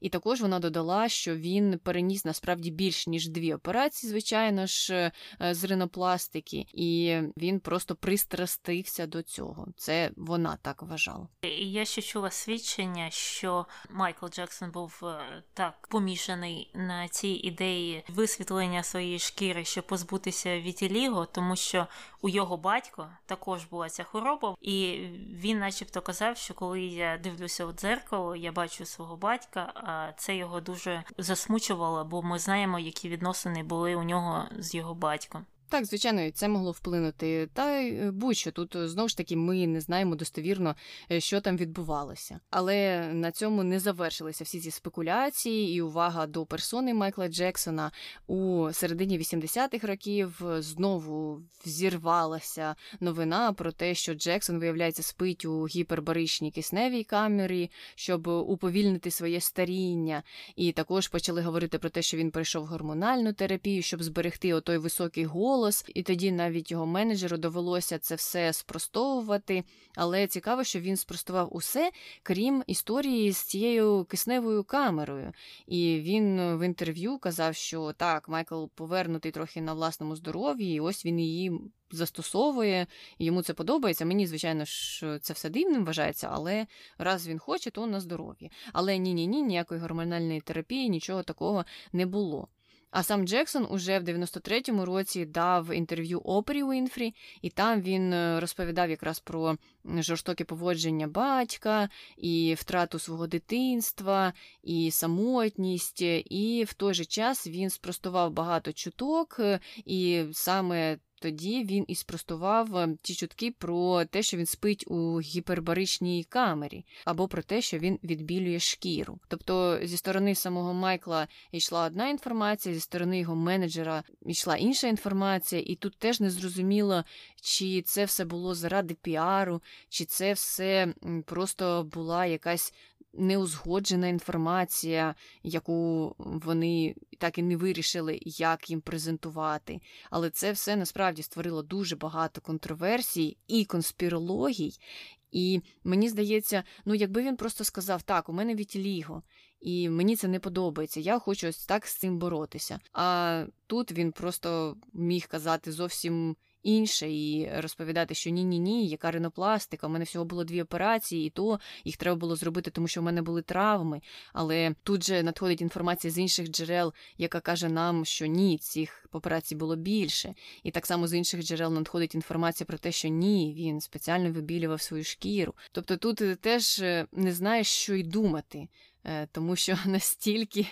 І також вона додала, що він переніс насправді більш ніж дві операції, звичайно ж, е, з ринопластики, і він просто пристрастився до цього. Це вона так вважала. Я ще чула свідчення, що Майкл Джексон був е, так помішаний на цій ідеї висвітлення своєї шкіри, щоб позбутися вітіліго, тому що у його батько також була ця хвороба, і він, начебто, казав, що коли я дивлюся у дзеркало, я бачу свого батька це його дуже засмучувало, бо ми знаємо, які відносини були у нього з його батьком. Так, звичайно, і це могло вплинути. Та е, будь-що тут е, знову ж таки ми не знаємо достовірно, е, що там відбувалося. Але на цьому не завершилися всі ці спекуляції і увага до персони Майкла Джексона у середині 80-х років знову взірвалася новина про те, що Джексон, виявляється, спить у гіпербаричній кисневій камері, щоб уповільнити своє старіння. І також почали говорити про те, що він пройшов гормональну терапію, щоб зберегти отой високий голос голос, і тоді навіть його менеджеру довелося це все спростовувати. Але цікаво, що він спростував усе, крім історії з цією кисневою камерою. І він в інтерв'ю казав, що так, Майкл повернутий трохи на власному здоров'ї, і ось він її. Застосовує, йому це подобається. Мені, звичайно ж, це все дивним вважається, але раз він хоче, то на здоров'ї. Але ні-ні ні, ніякої гормональної терапії, нічого такого не було. А сам Джексон уже в 93-му році дав інтерв'ю Опері Уінфрі, і там він е, розповідав якраз про жорстоке поводження батька, і втрату свого дитинства, і самотність, і в той же час він спростував багато чуток, е, і саме тоді він і спростував е, ті чутки про те, що він спить у гіпербаричній камері, або про те, що він відбілює шкіру. Тобто зі сторони самого Майкла йшла одна інформація, зі сторони його менеджера йшла інша інформація, і тут теж не зрозуміло, чи це все було заради піару, чи це все просто була якась неузгоджена інформація, яку вони так і не вирішили, як їм презентувати. Але це все насправді створило дуже багато контроверсій і конспірологій. І мені здається, ну якби він просто сказав, так, у мене вітіліго, і мені це не подобається, я хочу ось так з цим боротися. А тут він просто міг казати зовсім інше і розповідати, що ні-ні ні, яка ринопластика, у мене всього було дві операції, і то їх треба було зробити, тому що в мене були травми. Але тут же надходить інформація з інших джерел, яка каже нам, що ні, цих операцій було більше. І так само з інших джерел надходить інформація про те, що ні, він спеціально вибілював свою шкіру. Тобто тут теж е, не знаєш, що й думати, е, тому що настільки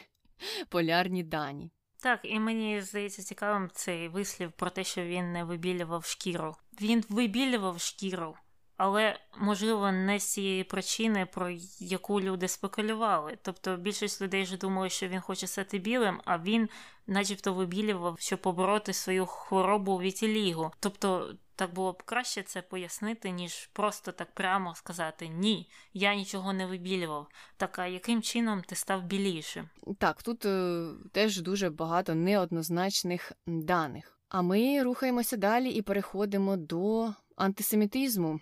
полярні дані. Так, і мені здається цікавим цей вислів про те, що він не вибілював шкіру. Він вибілював шкіру, але, можливо, не з цієї причини, про яку люди спекулювали. Тобто більшість людей вже думали, що він хоче стати білим, а він, начебто, вибілював, щоб побороти свою хворобу вітілігу. Тобто так було б краще це пояснити, ніж просто так прямо сказати ні, я нічого не вибілював. Так а яким чином ти став білішим? Так, тут е, теж дуже багато неоднозначних даних. А ми рухаємося далі і переходимо до антисемітизму.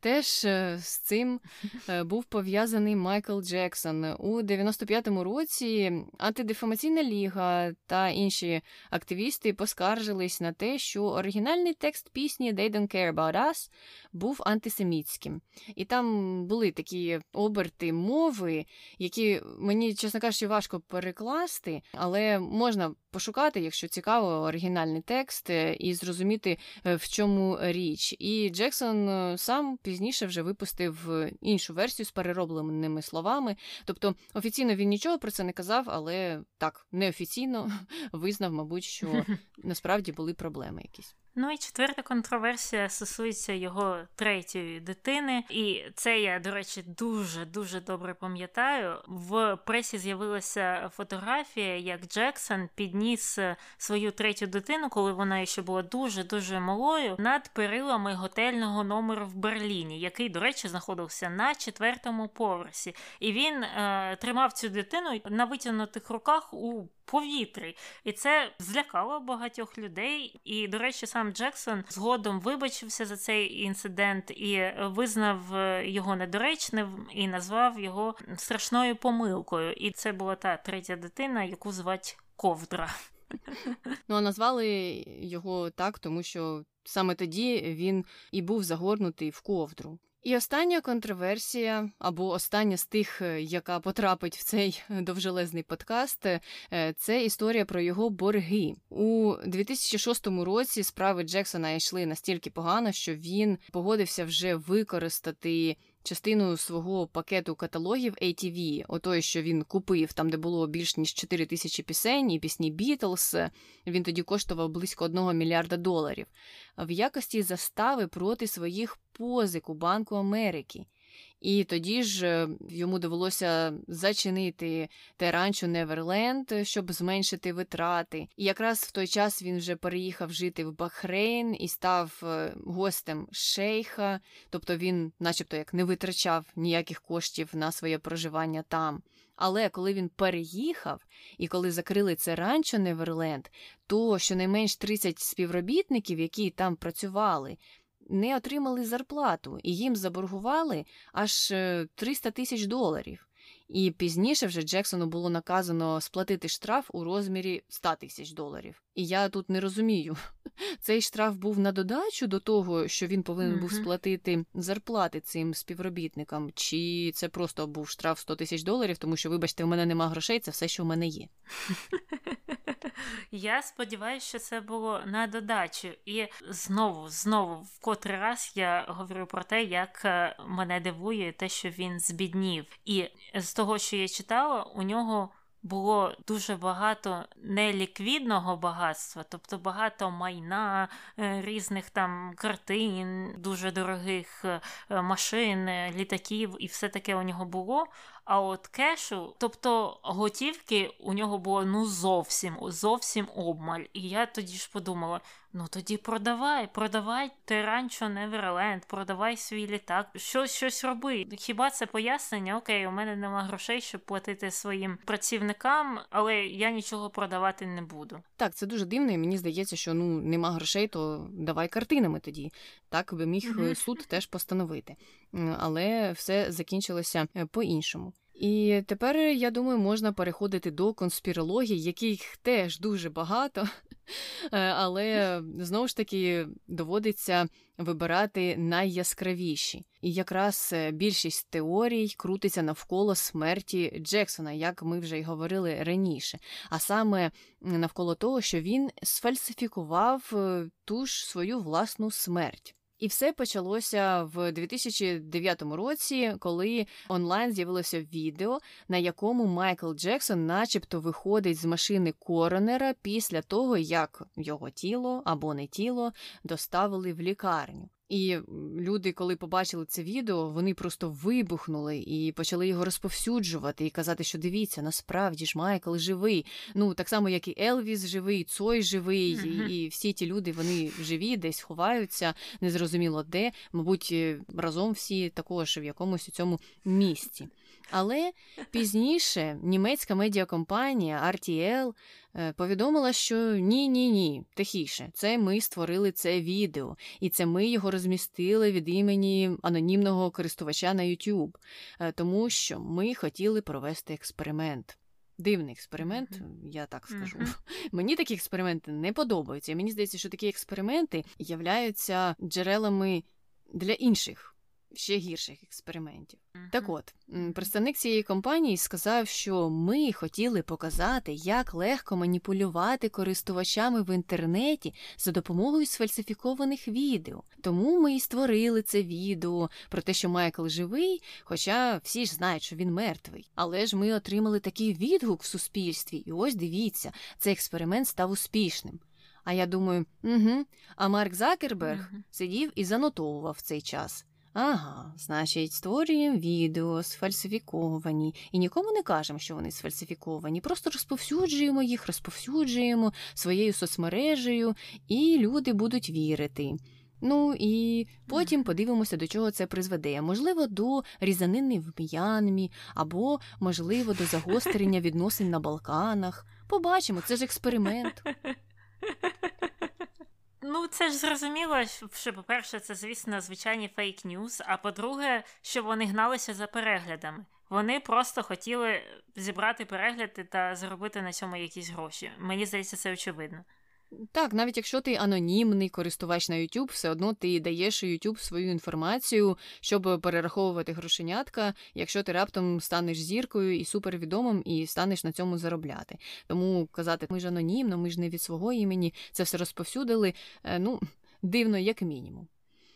Теж е, з цим е, був пов'язаний Майкл Джексон. У 95-му році антидефамаційна ліга та інші активісти поскаржились на те, що оригінальний текст пісні «They don't care about us» був антисемітським. І там були такі оберти мови, які мені, чесно кажучи, важко перекласти, але можна пошукати, якщо цікаво, оригінальний текст е, і зрозуміти, в чому річ. І Джексон сам сам пізніше вже випустив е, іншу версію з переробленими словами. Тобто офіційно він нічого про це не казав, але так неофіційно визнав, мабуть, що насправді були проблеми якісь. Ну і четверта контроверсія стосується його третьої дитини, і це я, до речі, дуже дуже добре пам'ятаю. В пресі з'явилася фотографія, як Джексон підніс свою третю дитину, коли вона ще була дуже дуже малою, над перилами готельного номеру в Берліні, який, до речі, знаходився на четвертому поверсі. І він е, тримав цю дитину на витягнутих руках у повітрі. І це злякало багатьох людей. І, до речі, сам Джексон згодом вибачився за цей інцидент і визнав е, його недоречним і назвав його страшною помилкою. І це була та третя дитина, яку звати Ковдра. Ну а назвали його так, тому що саме тоді він і був загорнутий в ковдру. І остання контроверсія, або остання з тих, е, яка потрапить в цей довжелезний подкаст, е, це історія про його борги. У 2006 році справи Джексона йшли настільки погано, що він погодився вже використати частину свого пакету каталогів ATV, отой, що він купив, там де було більш ніж 4 тисячі пісень і пісні Бітлз. Він тоді коштував близько 1 мільярда доларів в якості застави проти своїх позик у Банку Америки. І тоді ж е, йому довелося зачинити те ранчо Неверленд, щоб зменшити витрати. І якраз в той час він вже переїхав жити в Бахрейн і став е, гостем шейха, тобто він, начебто, як не витрачав ніяких коштів на своє проживання там. Але коли він переїхав і коли закрили це ранчо Неверленд, то щонайменш 30 співробітників, які там працювали, не отримали зарплату, і їм заборгували аж 300 е, тисяч доларів. І пізніше вже Джексону було наказано сплатити штраф у розмірі 100 тисяч доларів. І я тут не розумію, цей штраф був на додачу до того, що він повинен був сплатити зарплати цим співробітникам, чи це просто був штраф 100 тисяч доларів, тому що, вибачте, в мене нема грошей, це все, що в мене є. Я сподіваюся, що це було на додачу. І знову, знову, в котрий раз я говорю про те, як е, мене дивує те, що він збіднів. І з того, що я читала, у нього було дуже багато неліквідного багатства, тобто багато майна, е, різних там картин, дуже дорогих е, машин, е, літаків, і все таке у нього було. А от кешу, тобто готівки у нього було ну зовсім зовсім обмаль. І я тоді ж подумала: ну тоді продавай, продавай Теранчо Неверленд, продавай свій літак, щось щось роби. Хіба це пояснення? Окей, у мене нема грошей, щоб платити своїм працівникам, але я нічого продавати не буду. Так, це дуже дивно, і мені здається, що ну нема грошей, то давай картинами тоді. Так би міг mm суд теж постановити. Але все закінчилося е, по-іншому. І тепер, я думаю, можна переходити до конспірології, яких теж дуже багато, е, але знову ж таки доводиться вибирати найяскравіші. І якраз е, більшість теорій крутиться навколо смерті Джексона, як ми вже й говорили раніше, а саме навколо того, що він сфальсифікував е, ту ж свою власну смерть. І все почалося в 2009 році, коли онлайн з'явилося відео, на якому Майкл Джексон, начебто, виходить з машини коронера після того, як його тіло або не тіло доставили в лікарню. І люди, коли побачили це відео, вони просто вибухнули і почали його розповсюджувати і казати, що дивіться, насправді ж Майкл живий. Ну так само, як і Елвіс живий, Цой живий, mm-hmm. і, і всі ті люди вони живі, десь ховаються, незрозуміло де, мабуть, е, разом всі також в якомусь у цьому місці. Але пізніше німецька медіакомпанія RTL е, повідомила, що ні, ні, ні, тихіше, це ми створили це відео, і це ми його розмістили від імені анонімного користувача на YouTube, е, тому що ми хотіли провести експеримент. Дивний експеримент, mm-hmm. я так скажу. Mm-hmm. Мені такі експерименти не подобаються. Мені здається, що такі експерименти являються джерелами для інших ще гірших експериментів. Mm-hmm. Так от, представник цієї компанії сказав, що ми хотіли показати, як легко маніпулювати користувачами в інтернеті за допомогою сфальсифікованих відео. Тому ми і створили це відео про те, що Майкл живий, хоча всі ж знають, що він мертвий. Але ж ми отримали такий відгук в суспільстві, і ось дивіться, цей експеримент став успішним. А я думаю, угу. А Марк Закерберг uh сидів і занотовував цей час. Ага, значить, створюємо відео сфальсифіковані і нікому не кажемо, що вони сфальсифіковані. Просто розповсюджуємо їх, розповсюджуємо своєю соцмережею, і люди будуть вірити. Ну і потім подивимося, до чого це призведе. Можливо, до різанини в М'янмі, або, можливо, до загострення відносин на Балканах. Побачимо, це ж експеримент. Ну, це ж зрозуміло, що, по-перше, це, звісно, звичайні фейк ньюс а по-друге, що вони гналися за переглядами. Вони просто хотіли зібрати перегляди та заробити на цьому якісь гроші. Мені здається, це очевидно. Так, навіть якщо ти анонімний користувач на YouTube, все одно ти даєш YouTube свою інформацію, щоб перераховувати грошенятка, якщо ти раптом станеш зіркою і супервідомим, і станеш на цьому заробляти. Тому казати, ми ж анонімно, ми ж не від свого імені, це все розповсюдили. Е, ну, дивно, як мінімум.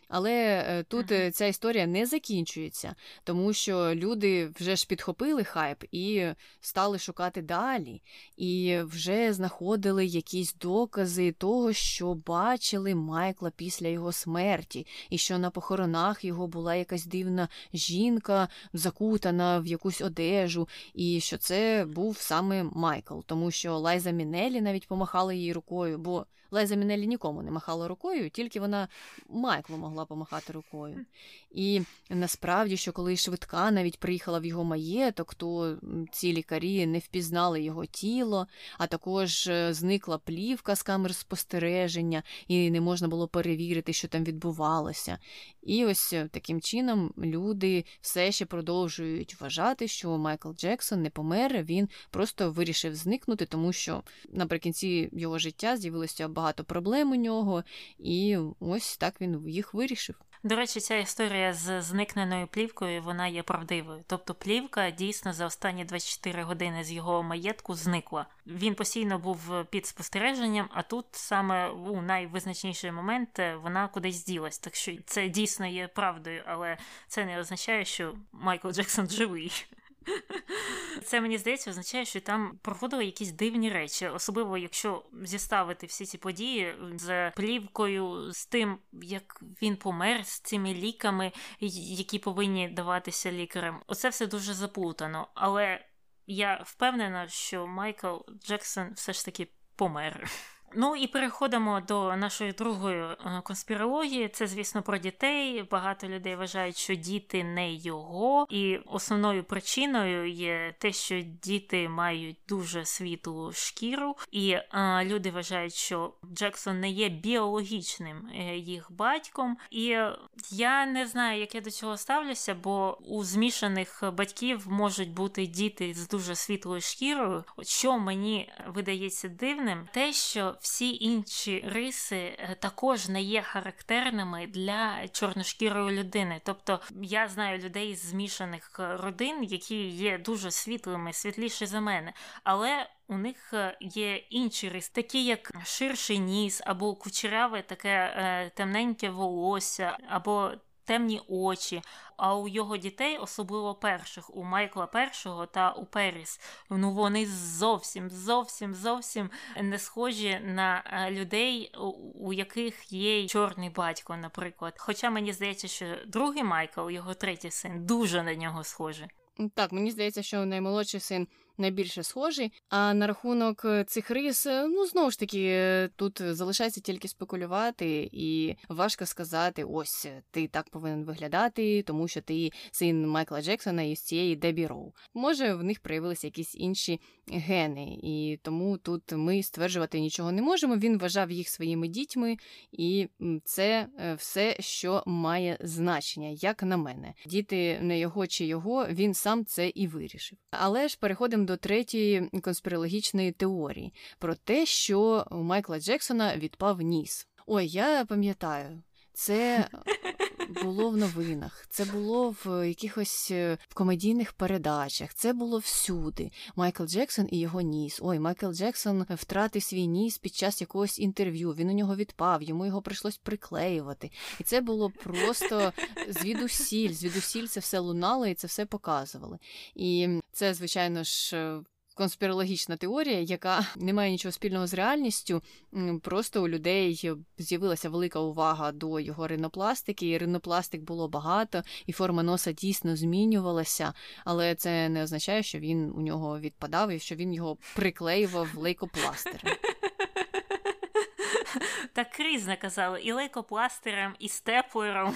Але е, тут uh-huh. ця історія не закінчується, тому що люди вже ж підхопили хайп і стали шукати далі, і вже знаходили якісь докази того, що бачили Майкла після його смерті, і що на похоронах його була якась дивна жінка, закутана в якусь одежу, і що це був саме Майкл, тому що Лайза Мінелі навіть помахала їй рукою. бо Лайза Мінелі нікому не махала рукою, тільки вона Майклу могла помахати рукою. І насправді, що коли швидка навіть приїхала в його маєток, то ці лікарі не впізнали його тіло, а також е, зникла плівка з камер спостереження, і не можна було перевірити, що там відбувалося. І ось е, таким чином люди все ще продовжують вважати, що Майкл Джексон не помер, він просто вирішив зникнути, тому що наприкінці його життя з'явилося багато проблем у нього, і ось так він їх вирішив. До речі, ця історія з зникненою плівкою вона є правдивою. Тобто плівка дійсно за останні 24 години з його маєтку зникла. Він постійно був під спостереженням, а тут саме у найвизначніший момент е, вона кудись ділась. Так що це дійсно є правдою, але це не означає, що Майкл Джексон живий. Це мені здається, означає, що там проходили якісь дивні речі, особливо якщо зіставити всі ці події з плівкою, з тим, як він помер, з цими ліками, які повинні даватися лікарям. Оце все дуже заплутано. Але я впевнена, що Майкл Джексон все ж таки помер. Ну і переходимо до нашої другої е, конспірології. Це, звісно, про дітей. Багато людей вважають, що діти не його, і основною причиною є те, що діти мають дуже світлу шкіру, і а, е, люди вважають, що Джексон не є біологічним е, їх батьком. І я не знаю, як я до цього ставлюся, бо у змішаних батьків можуть бути діти з дуже світлою шкірою. Що мені видається дивним, те, що всі інші риси е, також не є характерними для чорношкірої людини. Тобто я знаю людей з змішаних е, родин, які є дуже світлими, світліші за мене, але у них е, є інші риси, такі як ширший ніс, або кучеряве таке темненьке волосся, або темні очі. А у його дітей, особливо перших, у Майкла першого та у Періс, ну вони зовсім зовсім зовсім не схожі на е, людей, у яких є чорний батько, наприклад. Хоча мені здається, що другий Майкл, його третій син, дуже на нього схожий. Так, мені здається, що наймолодший син найбільше схожий. А на рахунок е, цих рис, е, ну знову ж таки, е, тут залишається тільки спекулювати, і важко сказати: ось ти так повинен виглядати, тому що ти син Майкла Джексона із цієї Дебі Роу. Може, в них проявилися якісь інші гени, і тому тут ми стверджувати нічого не можемо. Він вважав їх своїми дітьми, і це все, що має значення, як на мене. Діти не його чи його, він сам це і вирішив. Але ж переходимо до третьої конспірологічної теорії про те, що у Майкла Джексона відпав ніс. Ой, я пам'ятаю, це було в новинах, це було в якихось е, комедійних передачах, це було всюди. Майкл Джексон і його ніс. Ой, Майкл Джексон втратив свій ніс під час якогось інтерв'ю. Він у нього відпав, йому його прийшлось приклеювати. І це було просто звідусіль. Звідусіль це все лунало і це все показували. І це, звичайно ж, конспірологічна теорія, яка не має нічого спільного з реальністю. Просто у людей з'явилася велика увага до його ринопластики, і ринопластик було багато, і форма носа дійсно змінювалася, але це не означає, що він у нього відпадав і що він його приклеював лейкопластером. Так різне казали, і лейкопластером, і степлером,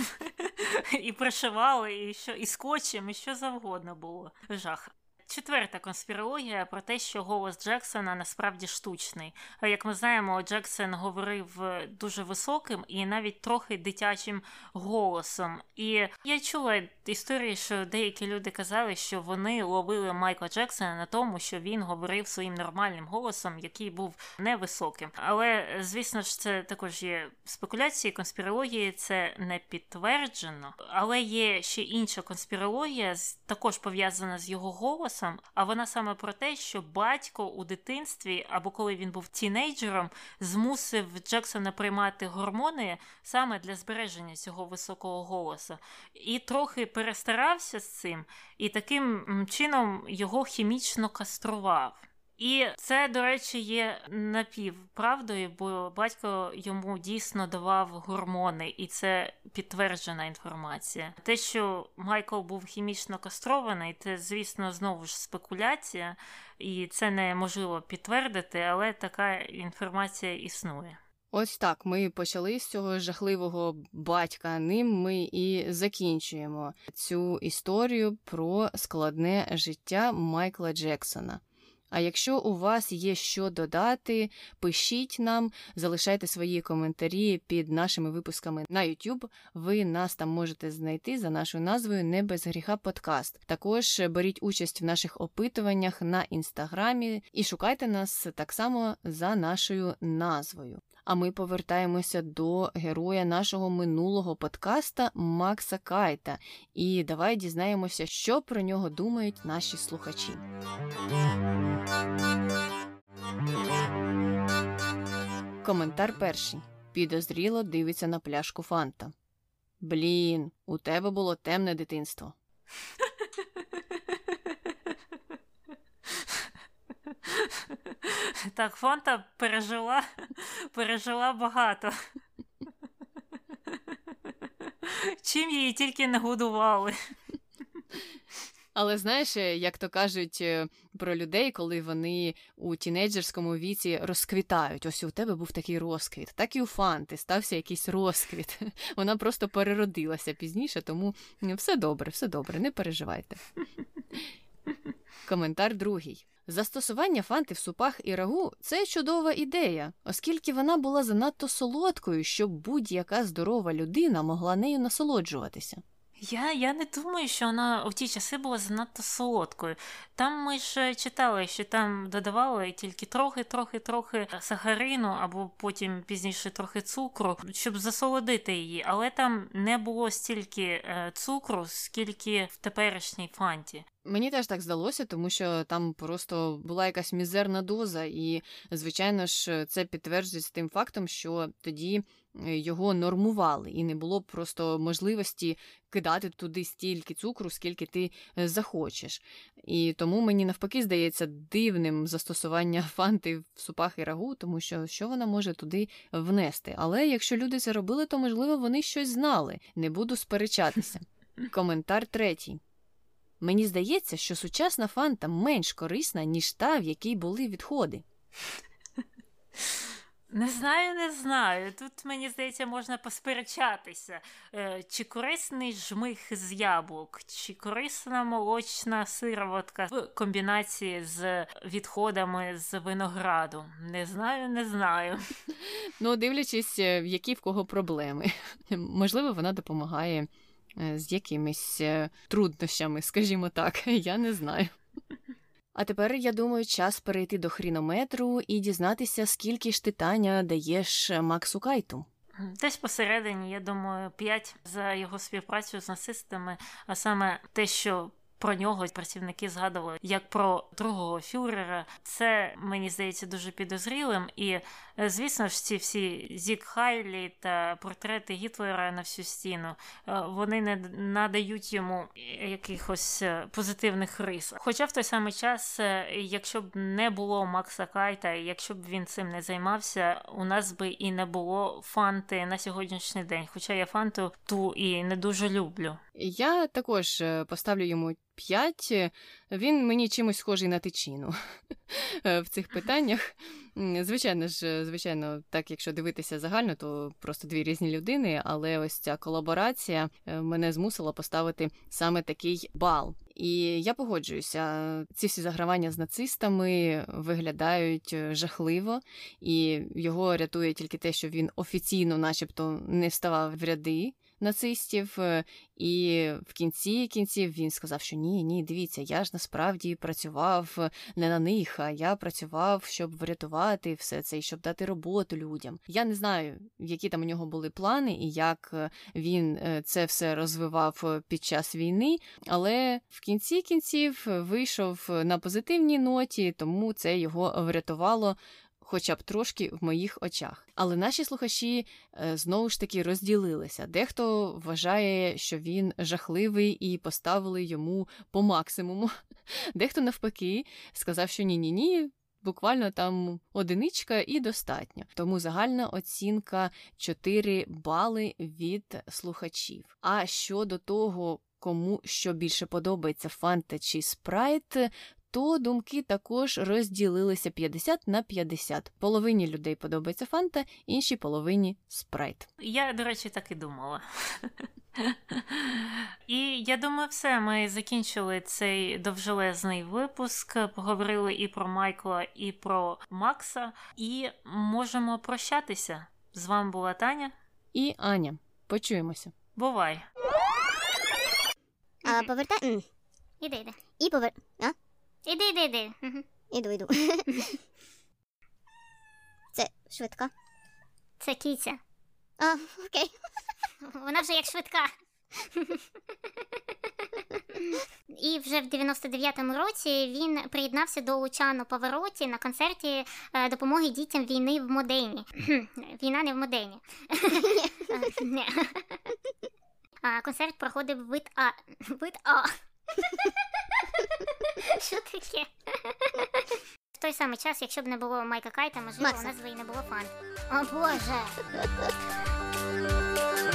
і пришивали, і що, і скотчем, і що завгодно було. Жах. Четверта конспірологія про те, що голос Джексона насправді штучний. Як ми знаємо, Джексон говорив дуже високим і навіть трохи дитячим голосом. І я чула історії, що деякі люди казали, що вони ловили Майкла Джексона на тому, що він говорив своїм нормальним голосом, який був невисоким. Але звісно ж, це також є спекуляції, конспірології, це не підтверджено. Але є ще інша конспірологія, також пов'язана з його голосом часом, а вона саме про те, що батько у дитинстві або коли він був тінейджером, змусив Джексона приймати гормони саме для збереження цього високого голосу, і трохи перестарався з цим, і таким чином його хімічно кастрував. І це, до речі, є напівправдою, бо батько йому дійсно давав гормони, і це підтверджена інформація. Те, що Майкл був хімічно кастрований, це, звісно, знову ж спекуляція, і це неможливо підтвердити, але така інформація існує. Ось так ми почали з цього жахливого батька. Ним ми і закінчуємо цю історію про складне життя Майкла Джексона. А якщо у вас є що додати, пишіть нам, залишайте свої коментарі під нашими випусками на YouTube. Ви нас там можете знайти за нашою назвою Не без гріха подкаст. Також беріть участь в наших опитуваннях на інстаграмі і шукайте нас так само за нашою назвою. А ми повертаємося до героя нашого минулого подкаста Макса Кайта. І давай дізнаємося, що про нього думають наші слухачі. Коментар перший. Підозріло дивиться на пляшку Фанта. Блін, у тебе було темне дитинство. Так, Фанта пережила, пережила багато. Чим її тільки не годували. Але знаєш, е, як то кажуть е, про людей, коли вони у тінейджерському віці розквітають. Ось у тебе був такий розквіт, так і у Фанти стався якийсь розквіт. Вона просто переродилася пізніше, тому все добре, все добре, не переживайте. Коментар другий. Застосування фанти в супах і рагу це чудова ідея, оскільки вона була занадто солодкою, щоб будь-яка здорова людина могла нею насолоджуватися. Я я не думаю, що вона у ті часи була занадто солодкою. Там ми ж читали, що там додавали тільки трохи-трохи-трохи сахарину, або потім пізніше трохи цукру, щоб засолодити її. Але там не було стільки е, цукру, скільки в теперішній фанті. Мені теж так здалося, тому що там просто була якась мізерна доза, і, звичайно ж, це підтверджується тим фактом, що тоді його нормували, і не було просто можливості кидати туди стільки цукру, скільки ти е, захочеш. І тому мені навпаки здається дивним застосування фанти в супах і рагу, тому що що вона може туди внести. Але якщо люди це робили, то можливо вони щось знали. Не буду сперечатися. Коментар третій. Мені здається, що сучасна фанта менш корисна, ніж та, в якій були відходи. Не знаю, не знаю. Тут, мені здається, можна посперечатися. Е, чи корисний жмих з яблук, чи корисна молочна сироватка в комбінації з відходами з винограду. Не знаю, не знаю. Ну, дивлячись, е, які в кого проблеми. Можливо, вона допомагає Е, з якимись труднощами, скажімо так, я не знаю. А тепер, я думаю, час перейти до хрінометру і дізнатися, скільки ж титання даєш Максу Кайту. Десь посередині, я думаю, п'ять за його співпрацю з нацистами, а саме те, що про нього працівники згадували як про другого фюрера. Це мені здається дуже підозрілим. І е, звісно ж, ці всі Зік Хайлі та портрети Гітлера на всю стіну е, вони не надають йому якихось е, позитивних рис. Хоча в той самий час, якщо б не було Макса Кайта, якщо б він цим не займався, у нас би і не було фанти на сьогоднішній день. Хоча я фанту ту і не дуже люблю. Я також поставлю йому 5, він мені чимось схожий на тичину в цих питаннях. Звичайно ж, звичайно, так, якщо дивитися загально, то просто дві різні людини, але ось ця колаборація е, мене змусила поставити саме такий бал. І я погоджуюся, ці всі загравання з нацистами виглядають е, жахливо, і його рятує тільки те, що він офіційно, начебто, не вставав в ряди нацистів, е, і в кінці кінців він сказав, що ні, ні, дивіться, я ж насправді працював е, не на них, а я працював, щоб врятувати все це і щоб дати роботу людям. Я не знаю, які там у нього були плани і як е, він це все розвивав під час війни, але в кінці кінців вийшов на позитивній ноті, тому це його врятувало хоча б трошки в моїх очах. Але наші слухачі е, знову ж таки розділилися. Дехто вважає, що він жахливий і поставили йому по максимуму. Дехто навпаки сказав, що ні-ні ні. Буквально там одиничка і достатньо. Тому загальна оцінка 4 бали від слухачів. А щодо того, кому що більше подобається фанта чи спрайт, то думки також розділилися 50 на 50. Половині людей подобається фанта, іншій половині спрайт. Я, до речі, так і думала. І я думаю, все. Ми закінчили цей довжелезний випуск. Поговорили і про Майкла, і про Макса, і можемо прощатися. З вами була Таня і Аня. Почуємося. Бувай. А, Повертай. Іди, іди. І повер. А? Іди, іди, іди. Іду, іду. Це швидка. Це кіця. А, окей. Вона вже як швидка. І вже в 99-му році він приєднався до Лучано Повороті на концерті е, допомоги дітям війни в Модені. Війна не в Модені. Концерт проходив вид А. Вид А. Що таке? В той самий час, якщо б не було Майка Кайта, можливо, Макса. у нас би і не було фан. О Боже!